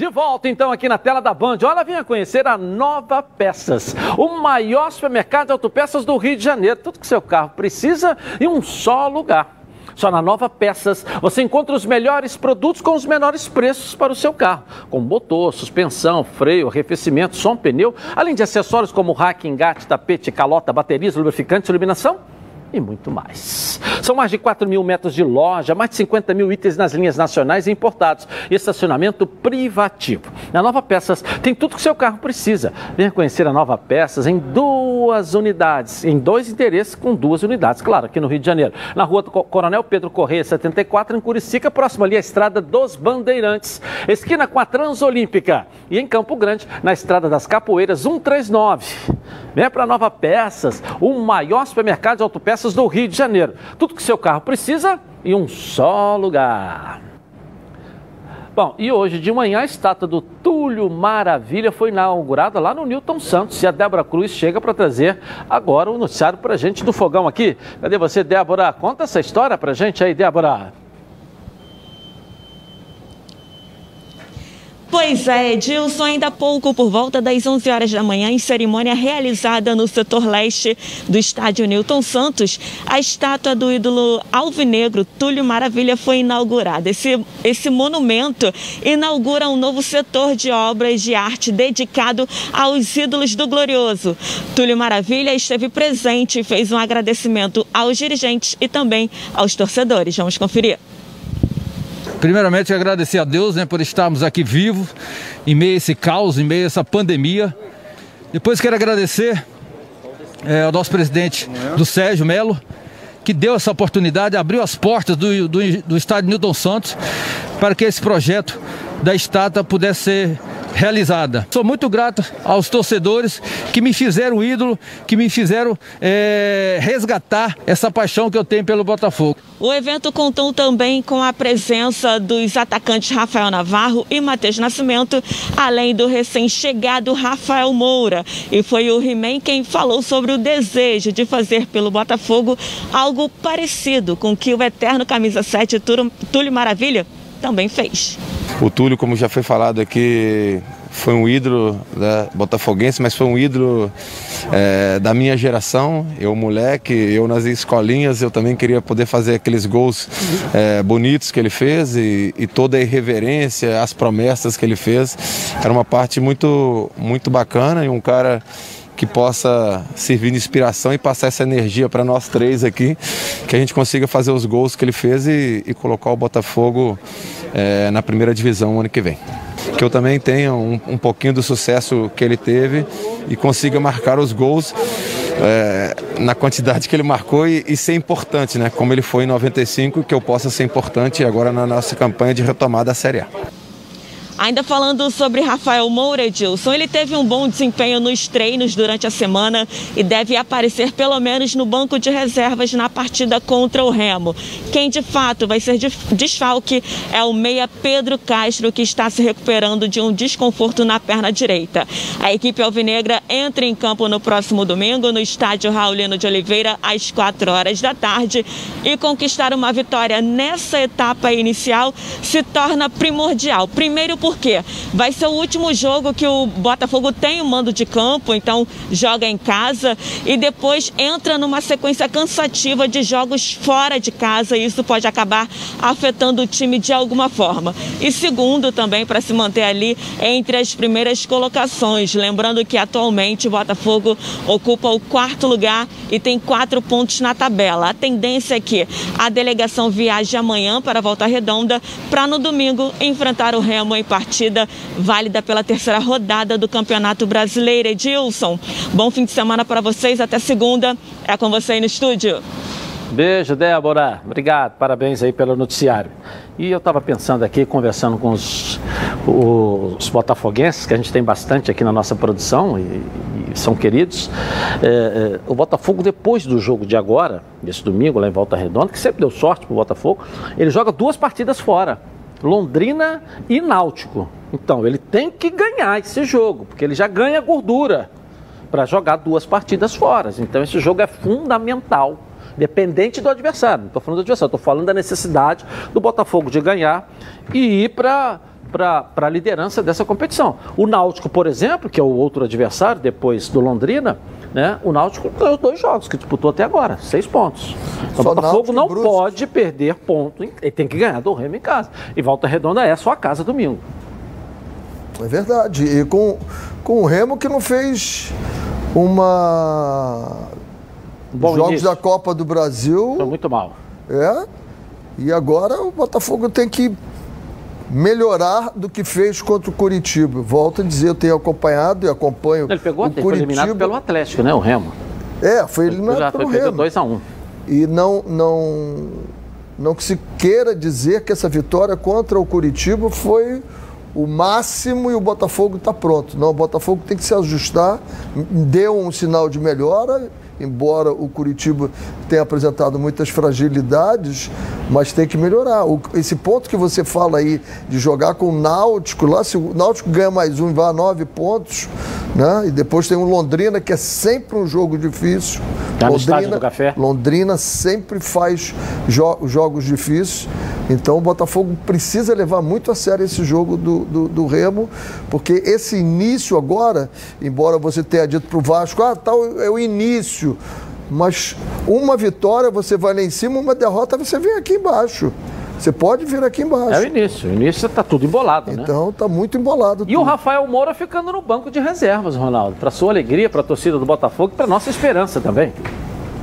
De volta então aqui na tela da Band. Olha, venha conhecer a Nova Peças, o maior supermercado de autopeças do Rio de Janeiro. Tudo que seu carro precisa em um só lugar. Só na Nova Peças você encontra os melhores produtos com os menores preços para o seu carro, como motor, suspensão, freio, arrefecimento, som, pneu, além de acessórios como rack, engate, tapete, calota, baterias, lubrificantes, iluminação e muito mais. São mais de 4 mil metros de loja, mais de 50 mil itens nas linhas nacionais e importados e estacionamento privativo. Na Nova Peças tem tudo que seu carro precisa. Venha conhecer a Nova Peças em duas unidades, em dois endereços com duas unidades, claro, aqui no Rio de Janeiro. Na rua do Coronel Pedro Correia, 74, em Curicica, próximo ali à Estrada dos Bandeirantes, esquina com a Transolímpica. E em Campo Grande, na Estrada das Capoeiras, 139. Venha para Nova Peças, o maior supermercado de autopeças do Rio de Janeiro. Tudo que seu carro precisa em um só lugar. Bom, e hoje de manhã a estátua do Túlio Maravilha foi inaugurada lá no Newton Santos e a Débora Cruz chega para trazer agora o noticiário para gente do fogão aqui. Cadê você, Débora? Conta essa história para gente aí, Débora. Pois é, Edilson, ainda há pouco, por volta das 11 horas da manhã, em cerimônia realizada no setor leste do estádio Newton Santos, a estátua do ídolo alvinegro Túlio Maravilha foi inaugurada. Esse, esse monumento inaugura um novo setor de obras de arte dedicado aos ídolos do Glorioso. Túlio Maravilha esteve presente e fez um agradecimento aos dirigentes e também aos torcedores. Vamos conferir. Primeiramente, agradecer a Deus né, por estarmos aqui vivos, em meio a esse caos, em meio a essa pandemia. Depois quero agradecer é, ao nosso presidente do Sérgio Melo, que deu essa oportunidade, abriu as portas do, do, do estádio Newton Santos para que esse projeto da estátua pudesse ser realizada. Sou muito grato aos torcedores que me fizeram ídolo, que me fizeram é, resgatar essa paixão que eu tenho pelo Botafogo. O evento contou também com a presença dos atacantes Rafael Navarro e Matheus Nascimento, além do recém-chegado Rafael Moura. E foi o He-Man quem falou sobre o desejo de fazer pelo Botafogo algo parecido com o que o eterno camisa 7 Túlio Maravilha também fez. O Túlio, como já foi falado aqui, foi um ídolo né, botafoguense, mas foi um ídolo é, da minha geração. Eu, moleque, eu nas escolinhas, eu também queria poder fazer aqueles gols é, bonitos que ele fez e, e, toda a irreverência, as promessas que ele fez. Era uma parte muito, muito bacana e um cara que possa servir de inspiração e passar essa energia para nós três aqui, que a gente consiga fazer os gols que ele fez e, e colocar o Botafogo é, na primeira divisão ano que vem. que eu também tenha um, um pouquinho do sucesso que ele teve e consiga marcar os gols é, na quantidade que ele marcou e, e, ser importante, né? Como ele foi em 95, que eu possa ser importante agora na nossa campanha de retomada da Série A. Ainda falando sobre Rafael Moura, Edilson, ele teve um bom desempenho nos treinos durante a semana e deve aparecer pelo menos no banco de reservas na partida contra o Remo. Quem de fato vai ser desfalque é o meia Pedro Castro, que está se recuperando de um desconforto na perna direita. A equipe alvinegra entra em campo no próximo domingo no estádio Raulino de Oliveira às 4 horas da tarde e conquistar uma vitória nessa etapa inicial se torna primordial. Primeiro por quê? Vai ser o último jogo que o Botafogo tem o mando de campo, então joga em casa e depois entra numa sequência cansativa de jogos fora de casa e isso pode acabar afetando o time de alguma forma. E segundo, também para se manter ali entre as primeiras colocações. Lembrando que atualmente o Botafogo ocupa o quarto lugar e tem quatro pontos na tabela. A tendência é que a delegação viaje amanhã para Volta Redonda para no domingo enfrentar o Remo em partida válida pela terceira rodada do Campeonato Brasileiro. Edilson, bom fim de semana para vocês. Até segunda. É com você aí no estúdio. Beijo, Débora. Obrigado. Parabéns aí pelo noticiário. E eu estava pensando aqui, conversando com os, os, botafoguenses, que a gente tem bastante aqui na nossa produção e, e são queridos. É, é, o Botafogo, depois do jogo de agora, desse domingo, lá em Volta Redonda, que sempre deu sorte para o Botafogo, ele joga duas partidas fora. Londrina e Náutico. Então, ele tem que ganhar esse jogo, porque ele já ganha gordura para jogar duas partidas fora. Então, esse jogo é fundamental, dependente do adversário. Não estou falando do adversário, estou falando da necessidade do Botafogo de ganhar e ir para para a liderança dessa competição. O Náutico, por exemplo, que é o outro adversário depois do Londrina, né? O Náutico ganhou dois jogos que disputou até agora, seis pontos. Então, o Botafogo não pode perder ponto, ele tem que ganhar do Remo em casa. E Volta Redonda é a sua casa domingo. É verdade. E com, com o Remo que não fez uma. Bom Jogos início. da Copa do Brasil. Foi muito mal. É. E agora o Botafogo tem que melhorar do que fez contra o Curitiba. Volto a dizer, eu tenho acompanhado e acompanho Ele pegou o Curitiba. Foi eliminado pelo Atlético, né, o Remo? É, foi eliminado já pelo foi Remo. 2 a 1 um. E não, não, não que se queira dizer que essa vitória contra o Curitiba foi o máximo e o Botafogo está pronto. Não, o Botafogo tem que se ajustar, deu um sinal de melhora embora o Curitiba tenha apresentado muitas fragilidades, mas tem que melhorar. O, esse ponto que você fala aí de jogar com o Náutico, lá se o Náutico ganha mais um e vai a nove pontos, né? E depois tem o Londrina, que é sempre um jogo difícil. Tá Londrina. Londrina sempre faz jo jogos difíceis. Então o Botafogo precisa levar muito a sério esse jogo do, do, do Remo, porque esse início agora, embora você tenha dito para o Vasco, ah, tal é o início. Mas uma vitória você vai lá em cima, uma derrota você vem aqui embaixo. Você pode vir aqui embaixo. É o início. O início está tudo embolado, né? Então está muito embolado. E tudo. o Rafael Moura ficando no banco de reservas, Ronaldo. Para sua alegria, para a torcida do Botafogo e para nossa esperança também.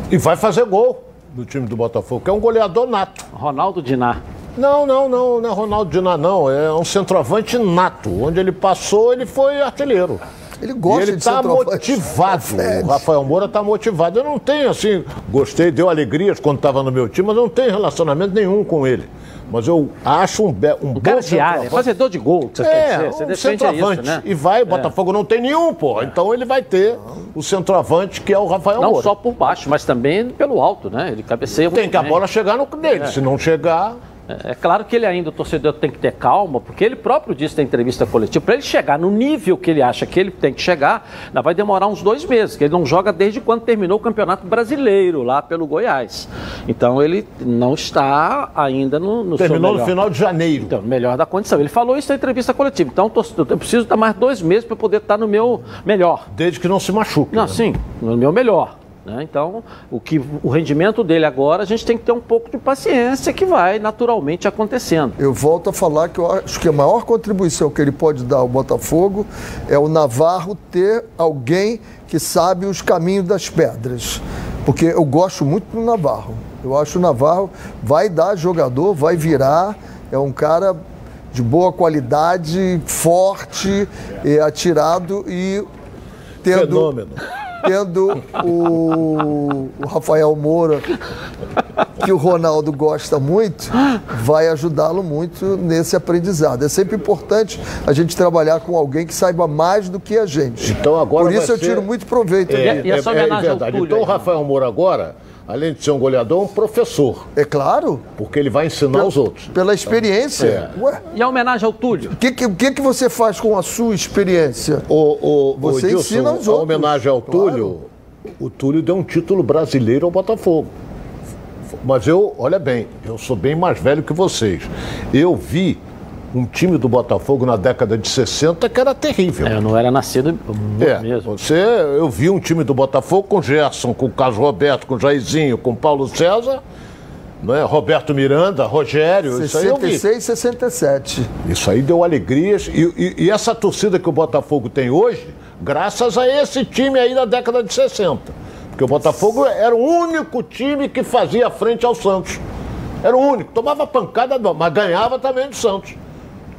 E vai fazer gol do time do Botafogo, que é um goleador nato. Ronaldo Diná. Não, não, não, não é Ronaldo Diná, não. É um centroavante nato. Onde ele passou, ele foi artilheiro. Ele gosta e ele de tá centroavante. motivado. O Rafael Moura está motivado. Eu não tenho, assim, gostei, deu alegrias quando estava no meu time, mas eu não tenho relacionamento nenhum com ele. Mas eu acho um, be- um, Um bom cara de área, fazedor de gol, que você É, quer dizer. Você um defende centroavante. isso, né? E vai, o Botafogo não tem nenhum, pô. Então ele vai ter o centroavante, que é o Rafael Não Moura. só por baixo, mas também pelo alto, né? Ele cabeceia Tem muito que a bola chegar no dele. É. Se não chegar. É é claro que ele ainda, o torcedor tem que ter calma, porque ele próprio disse na entrevista coletiva, para ele chegar no nível que ele acha que ele tem que chegar, ainda vai demorar uns dois meses, que ele não joga desde quando terminou o Campeonato Brasileiro, lá pelo Goiás. Então ele não está ainda no, no Terminou no final de janeiro. Então, melhor da condição. Ele falou isso na entrevista coletiva. Então, torcedor, eu preciso dar mais dois meses para poder estar no meu melhor. Desde que não se machuque. Não, né? sim, no meu melhor. Né? Então, o, que, o rendimento dele agora, a gente tem que ter um pouco de paciência que vai naturalmente acontecendo. Eu volto a falar que eu acho que a maior contribuição que ele pode dar ao Botafogo é o Navarro ter alguém que sabe os caminhos das pedras. Porque eu gosto muito do Navarro. Eu acho que o Navarro vai dar jogador, vai virar, é um cara de boa qualidade, forte, é, atirado e tendo, Fenômeno. Tendo o, o Rafael Moura, que o Ronaldo gosta muito, vai ajudá-lo muito nesse aprendizado. É sempre importante a gente trabalhar com alguém que saiba mais do que a gente. Então agora Por isso eu tiro ser- muito proveito. É, aqui. é, é verdade. Então o Rafael Moura agora, além de ser um goleador, é um professor. É claro. Porque ele vai ensinar os outros. Pela experiência. É. Ué, E a homenagem ao Túlio? o que, que, que que você faz com a sua experiência? O, o, Você o Edilson, ensina os a outros. homenagem ao Túlio, o Túlio deu um título brasileiro ao Botafogo. Mas eu, olha bem, eu sou bem mais velho que vocês. Eu vi um time do Botafogo na década de 60 que era terrível. Eu não era nascido É, mesmo. você, eu vi um time do Botafogo com Gerson, com Carlos Roberto, com Jairzinho, com Paulo César, não é? Roberto Miranda, Rogério, isso aí eu vi. 66 67. Isso aí deu alegrias. E, e- e essa torcida que o Botafogo tem hoje, graças a esse time aí da década de 60. Porque o Botafogo era o único time que fazia frente ao Santos. Era o único. Tomava pancada, mas ganhava também do Santos.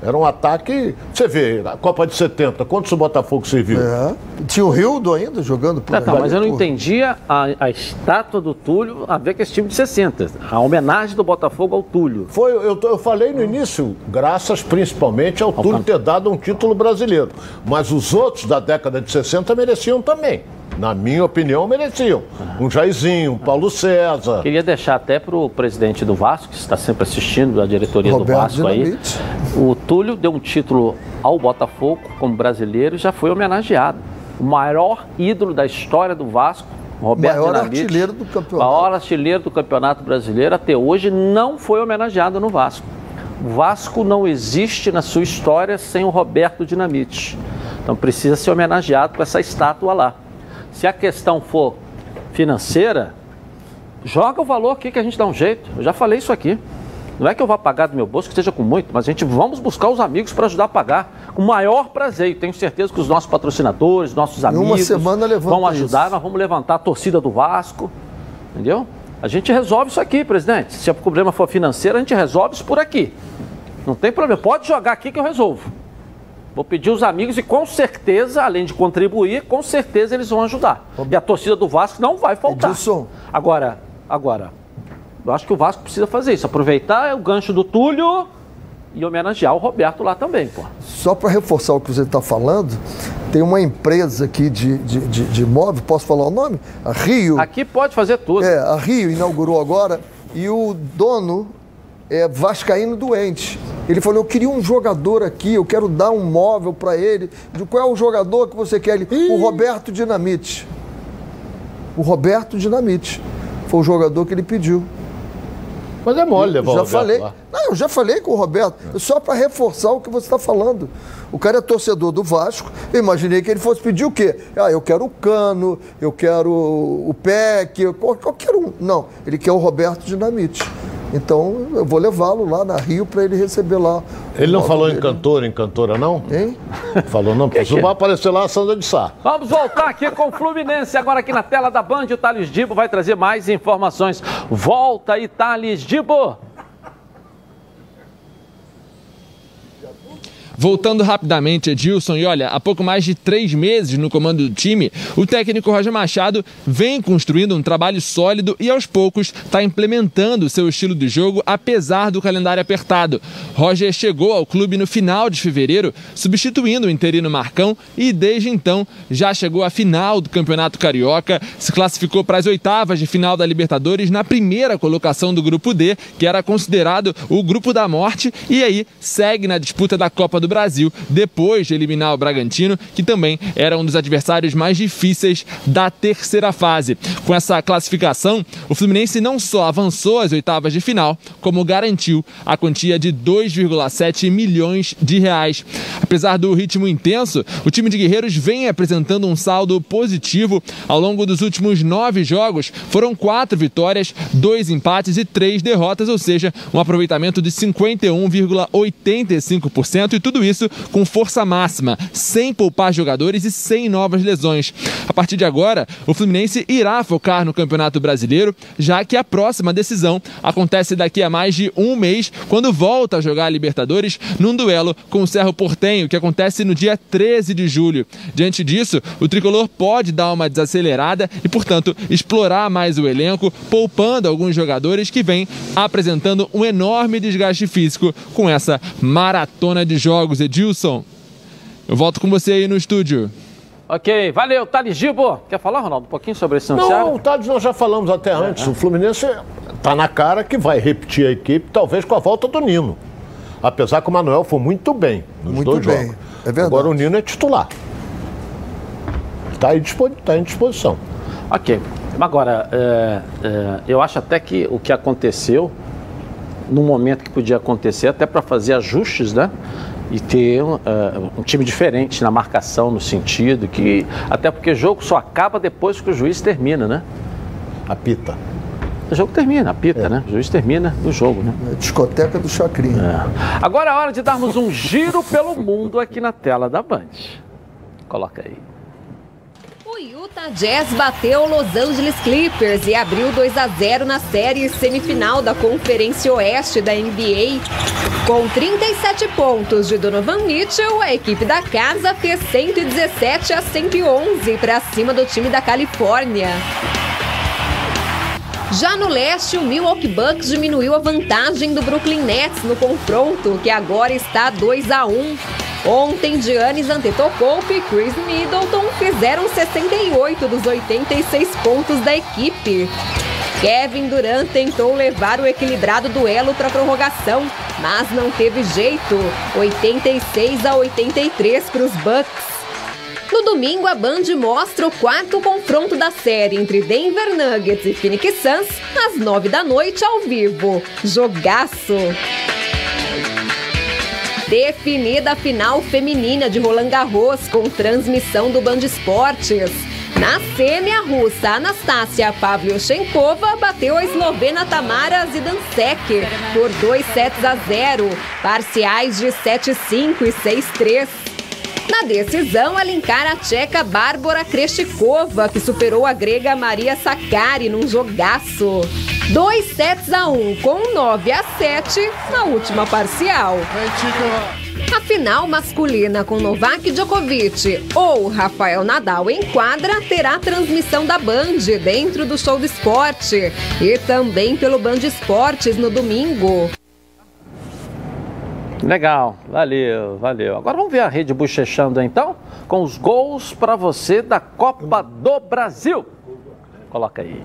Era um ataque. Você vê, a Copa de 70, quantos o Botafogo serviu? É. Tinha o Rildo ainda jogando por Tá, tá, mas eu não entendia a, a estátua do Túlio a ver com esse time de 60. A homenagem do Botafogo ao Túlio. Foi, eu, eu falei no início, graças principalmente ao Túlio ter dado um título brasileiro. Mas os outros da década de 60 mereciam também. Na minha opinião, mereciam. Um Jairzinho, um Paulo César. Queria deixar até para o presidente do Vasco, que está sempre assistindo a diretoria do Roberto Vasco aí. Dinamite. O Túlio deu um título ao Botafogo como brasileiro e já foi homenageado. O maior ídolo da história do Vasco, Roberto Maior Dinamite, artilheiro do campeonato. Maior artilheiro do campeonato brasileiro até hoje não foi homenageado no Vasco. O Vasco não existe na sua história sem o Roberto Dinamite. Então precisa ser homenageado com essa estátua lá. Se a questão for financeira, joga o valor aqui que a gente dá um jeito. Eu já falei isso aqui. Não é que eu vá pagar do meu bolso, que seja com muito, mas a gente vamos buscar os amigos para ajudar a pagar. Com o maior prazer. E tenho certeza que os nossos patrocinadores, nossos uma amigos vão ajudar. isso. Nós vamos levantar a torcida do Vasco. Entendeu? A gente resolve isso aqui, presidente. Se o problema for financeiro, a gente resolve isso por aqui. Não tem problema. Pode jogar aqui que eu resolvo. Vou pedir os amigos e com certeza, além de contribuir, com certeza eles vão ajudar. E a torcida do Vasco não vai faltar. Agora, agora, eu acho que o Vasco precisa fazer isso. Aproveitar o gancho do Túlio e homenagear o Roberto lá também, pô. Só para reforçar o que você está falando, tem uma empresa aqui de, de, de, de imóvel, posso falar o nome? A Rio. Aqui pode fazer tudo. É, a Rio inaugurou agora e o dono é vascaíno doente. Ele falou, eu queria um jogador aqui, eu quero dar um móvel para ele. De qual é o jogador que você quer? Ele, o Roberto Dinamite. O Roberto Dinamite. Foi o jogador que ele pediu. Mas é mole levar já falei. lá. Não, eu já falei com o Roberto, só para reforçar o que você está falando. O cara é torcedor do Vasco. Eu imaginei que ele fosse pedir o quê? Ah, eu quero o Cano, eu quero o PEC, eu qualquer um. Não, ele quer o Roberto Dinamite. Então eu vou levá-lo lá na Rio para ele receber lá. Ele não falou em dele. cantor, em cantora, não? Hein? Falou não, porque que é? vai aparecer lá a Sandra de Sá. Vamos voltar aqui com o Fluminense. Agora aqui na tela da Band, o Thales Dibo vai trazer mais informações. Volta aí, Thales Dibo. Voltando rapidamente, Edilson, e olha, há pouco mais de três meses no comando do time, o técnico Roger Machado vem construindo um trabalho sólido e aos poucos está implementando o seu estilo de jogo, apesar do calendário apertado. Roger chegou ao clube no final de fevereiro, substituindo o interino Marcão e desde então já chegou à final do Campeonato Carioca, se classificou para as oitavas de final da Libertadores na primeira colocação do grupo D, que era considerado o grupo da morte, e aí segue na disputa da Copa do Brasil, depois de eliminar o Bragantino, que também era um dos adversários mais difíceis da terceira fase. Com essa classificação, o Fluminense não só avançou às oitavas de final, como garantiu a quantia de 2,7 milhões de reais. Apesar do ritmo intenso, o time de Guerreiros vem apresentando um saldo positivo ao longo dos últimos nove jogos. Foram quatro vitórias, dois empates e três derrotas, ou seja, um aproveitamento de 51,85% 95% e tudo isso com força máxima, sem poupar jogadores e sem novas lesões. A partir de agora, o Fluminense irá focar no Campeonato Brasileiro, já que a próxima decisão acontece daqui a mais de um mês, quando volta a jogar a Libertadores num duelo com o Cerro Portenho, que acontece no dia 13 de julho. Diante disso, o tricolor pode dar uma desacelerada e, portanto, explorar mais o elenco, poupando alguns jogadores que vêm apresentando um enorme desgaste físico com essa maratona de jogos. Edilson, eu volto com você aí no estúdio. Ok, valeu. Thales Gibo, quer falar, Ronaldo, um pouquinho sobre esse noticiário? Não, o Thales nós já falamos até antes. É. O Fluminense está na cara que vai repetir a equipe, talvez com a volta do Nino. Apesar que o Manuel foi muito bem nos Muito dois bem, jogos. é verdade. Agora o Nino é titular. Está tá em disposição. Ok. Agora, é, é, eu acho até que o que aconteceu, no momento que podia acontecer, até para fazer ajustes, né? E ter um, é, um time diferente na marcação, no sentido que. Até porque o jogo só acaba depois que o juiz termina, né? Apita. O jogo termina, apita, né? O juiz termina o jogo, né? É discoteca do Chacrinha. Agora é hora de darmos um giro pelo mundo aqui na tela da Band. Coloca aí. Utah Jazz bateu o Los Angeles Clippers e abriu 2 a 0 na série semifinal da Conferência Oeste da NBA. Com 37 pontos de Donovan Mitchell, a equipe da casa fez 117 a 111 para cima do time da Califórnia. Já no leste, o Milwaukee Bucks diminuiu a vantagem do Brooklyn Nets no confronto, que agora está 2 a 1. Ontem, Giannis Antetokounmpo e Chris Middleton fizeram 68 dos 86 pontos da equipe. Kevin Durant tentou levar o equilibrado duelo para prorrogação, mas não teve jeito. 86 a 83 para os Bucks. No domingo, a Band mostra o quarto confronto da série entre Denver Nuggets e Phoenix Suns, às nove da noite, ao vivo. Jogaço! Definida a final feminina de Roland Garros com transmissão do Band Esportes. Na semi, a russa Anastasia Pavlyuchenkova bateu a eslovena Tamara Zidansek por 2 sets a 0, parciais de 7-5 e 6-3. Na decisão, ela encara a tcheca Bárbara Kreshikova, que superou a grega Maria Sakkari num jogaço. 2 sets a 1 com 9 a 7 na última parcial. A final masculina com Novak Djokovic ou Rafael Nadal em quadra terá transmissão da Band dentro do show do esporte e também pelo Band Esportes no domingo. Legal, valeu, valeu. Agora vamos ver a rede bochechando então, com os gols para você da Copa do Brasil. Coloca aí.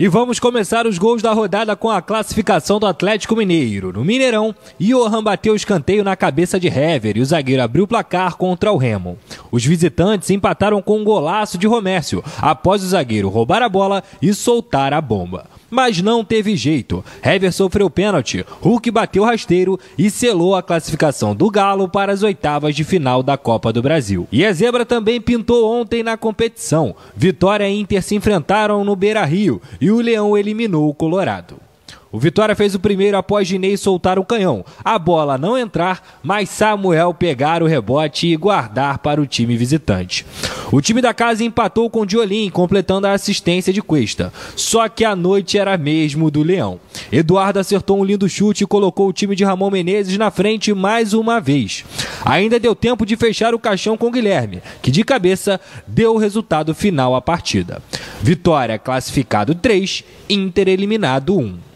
E vamos começar os gols da rodada com a classificação do Atlético Mineiro. No Mineirão, Johan bateu o escanteio na cabeça de Hever e o zagueiro abriu o placar contra o Remo. Os visitantes empataram com um golaço de Romércio, após o zagueiro roubar a bola e soltar a bomba. Mas não teve jeito. Hever sofreu pênalti, Hulk bateu rasteiro e selou a classificação do Galo para as oitavas de final da Copa do Brasil. E a zebra também pintou ontem na competição. Vitória e Inter se enfrentaram no Beira Rio e o Leão eliminou o Colorado. O Vitória fez o primeiro após Ginei soltar o canhão. A bola não entrar, mas Samuel pegar o rebote e guardar para o time visitante. O time da casa empatou com Diolim, completando a assistência de Cuesta. Só que a noite era mesmo do Leão. Eduardo acertou um lindo chute e colocou o time de Ramon Menezes na frente mais uma vez. Ainda deu tempo de fechar o caixão com Guilherme, que de cabeça deu o resultado final à partida. Vitória classificado 3, Inter eliminado 1.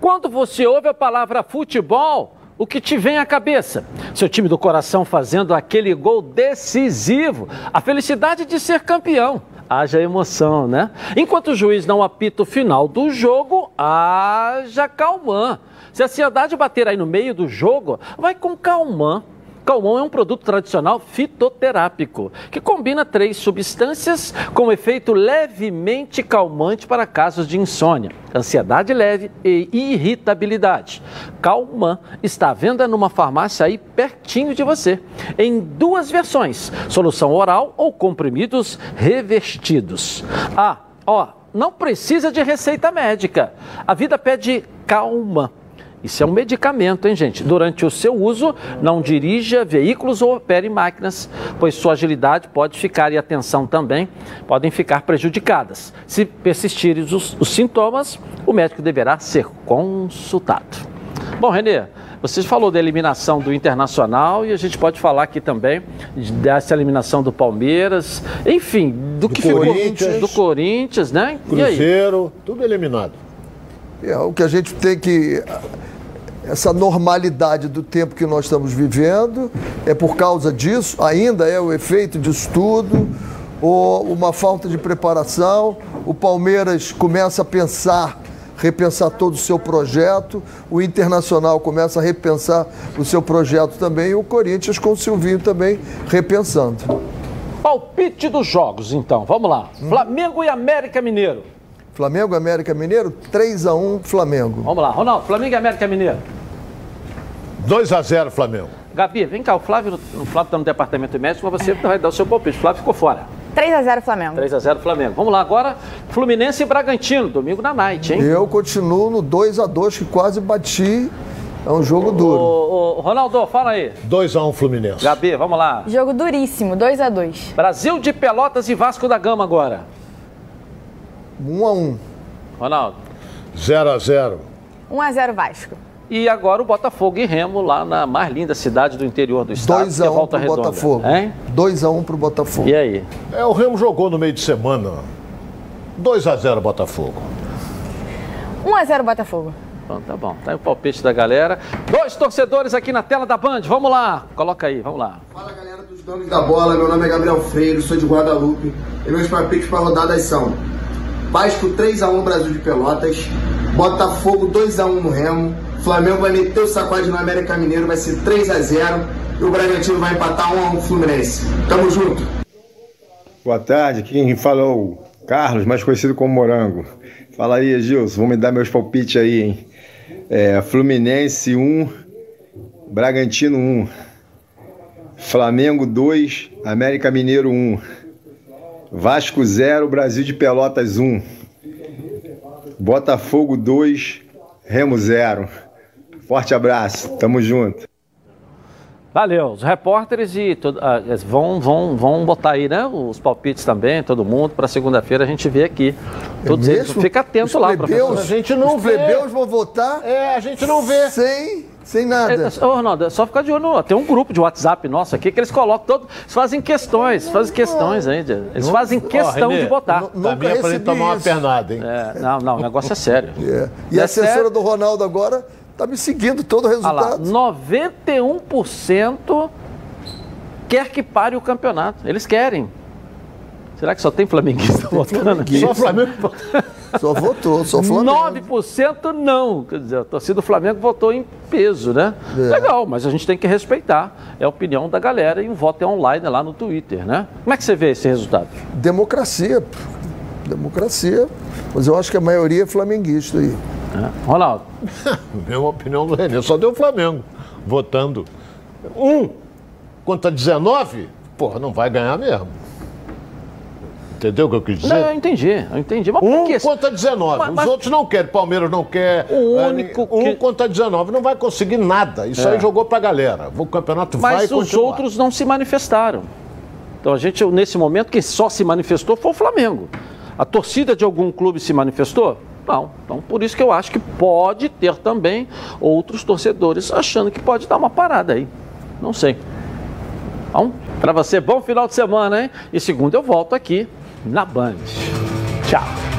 Quando você ouve a palavra futebol, o que te vem à cabeça? Seu time do coração fazendo aquele gol decisivo, a felicidade de ser campeão. Haja emoção, né? Enquanto o juiz não apita o final do jogo, haja calmã. Se a ansiedade bater aí no meio do jogo, vai com calmã. Calmon é um produto tradicional fitoterápico que combina três substâncias com efeito levemente calmante para casos de insônia, ansiedade leve e irritabilidade. Calman está à venda numa farmácia aí pertinho de você, em duas versões: solução oral ou comprimidos revestidos. Ah, ó, não precisa de receita médica. A vida pede calma. Isso é um medicamento, hein, gente? Durante o seu uso, não dirija veículos ou opere máquinas, pois sua agilidade pode ficar e a atenção também podem ficar prejudicadas. Se persistirem os, os sintomas, o médico deverá ser consultado. Bom, Renê, você falou da eliminação do Internacional e a gente pode falar aqui também dessa eliminação do Palmeiras, enfim, do, Do que ficou Corinthians. do Corinthians, né? E aí? Cruzeiro, tudo eliminado. É o que a gente tem que. Essa normalidade do tempo que nós estamos vivendo é por causa disso, ainda é o efeito disso tudo, ou uma falta de preparação. O Palmeiras começa a pensar, repensar todo o seu projeto, o Internacional começa a repensar o seu projeto também, e o Corinthians com o Silvinho também repensando. Palpite dos jogos, então. Vamos lá. Flamengo e América Mineiro. Flamengo, América Mineiro, 3 a 1 Flamengo. Vamos lá, Ronaldo. Flamengo e América Mineiro. 2 a 0 Flamengo. Gabi, vem cá, o Flávio, o Flávio está no departamento médico, mas você vai dar o seu palpite. O Flávio ficou fora. 3 a 0 Flamengo. 3 a 0 Flamengo. Vamos lá agora, Fluminense e Bragantino, domingo na night, hein? Eu continuo no 2 a 2 que quase bati. É um jogo duro. Ô, ô, Ronaldo, fala aí. 2 a 1 Fluminense. Gabi, vamos lá. Jogo duríssimo, 2 a 2 Brasil de Pelotas e Vasco da Gama agora. 1 a 1 Ronaldo. 0 a 0 1 a 0 Vasco. E agora o Botafogo e Remo lá na mais linda cidade do interior do estado, 2 que é a 1 Volta pro Redonda. Botafogo. Hein? 2 a 1 pro Botafogo. E aí? É, o Remo jogou no meio de semana. 2 a 0 Botafogo. 1 a 0 Botafogo. Então tá bom, tá aí o palpite da galera. Dois torcedores aqui na tela da Band, vamos lá. Coloca aí, vamos lá. Donos da bola, meu nome é Gabriel Freire, sou de Guadalupe e meus palpites para rodadas são Vasco 3x1 Brasil de Pelotas, Botafogo 2x1 no Remo, Flamengo vai meter o sacode no América Mineiro, vai ser 3x0 e o Bragantino vai empatar 1x1 Fluminense. Tamo junto! Boa tarde, quem fala o Carlos, mais conhecido como Morango. Fala aí, Gilson, vou me dar meus palpites aí, hein? É, Fluminense 1, Bragantino 1, Flamengo 2, América Mineiro 1, Vasco 0, Brasil de Pelotas 1, Botafogo 2, Remo 0. Forte abraço, tamo junto. Valeu, os repórteres e todo, ah, eles vão, vão, vão botar aí, né? Os palpites também, todo mundo, para segunda-feira a gente vê aqui. Todos eles. mesmo? Fica atento Os lá, plebeus- professor. a gente não Os vê. plebeus vão votar? É, a gente não vê. Sem, sem nada. É, ô, Ronaldo, é só ficar de olho. Tem um grupo de WhatsApp nosso aqui que eles colocam todo. Eles fazem questões, fazem questões de- Eles fazem questão Renê, de votar. nunca Também é pra ele tomar uma pernada, hein? É, não, não, o negócio é sério. É. E É a assessora sério. do Ronaldo agora tá me seguindo todo o Olha lá, resultado. 91% quer que pare o campeonato. Eles querem. Será que só tem flamenguista votando? Só Flamengo. Só votou, só Flamengo. 9% não. Quer dizer, a torcida do Flamengo votou em peso, né? É. Legal, mas a gente tem que respeitar. É a opinião da galera e o voto é online lá no Twitter, né? Como é que você vê esse resultado? Democracia. Democracia. Mas eu acho que a maioria é flamenguista aí. Ronaldo. Mesma opinião do Renê, só deu o Flamengo votando. Um contra 19, porra, não vai ganhar mesmo. Entendeu o que eu quis dizer? Não, eu entendi, eu entendi. Mas um contra 19. Mas- Os mas- outros não querem. Palmeiras não quer. O eh, único Um que- contra 19. Não vai conseguir nada. Isso É. aí jogou pra galera. O campeonato vai Mas os continuar. outros não se manifestaram. Então a gente, nesse momento, quem só se manifestou foi o Flamengo. A torcida de algum clube se manifestou? Não. Então por isso que eu acho que pode ter também outros torcedores achando que pode dar uma parada aí. Não sei. Então, para você, bom final de semana, hein? E segunda eu volto aqui na Band. Tchau.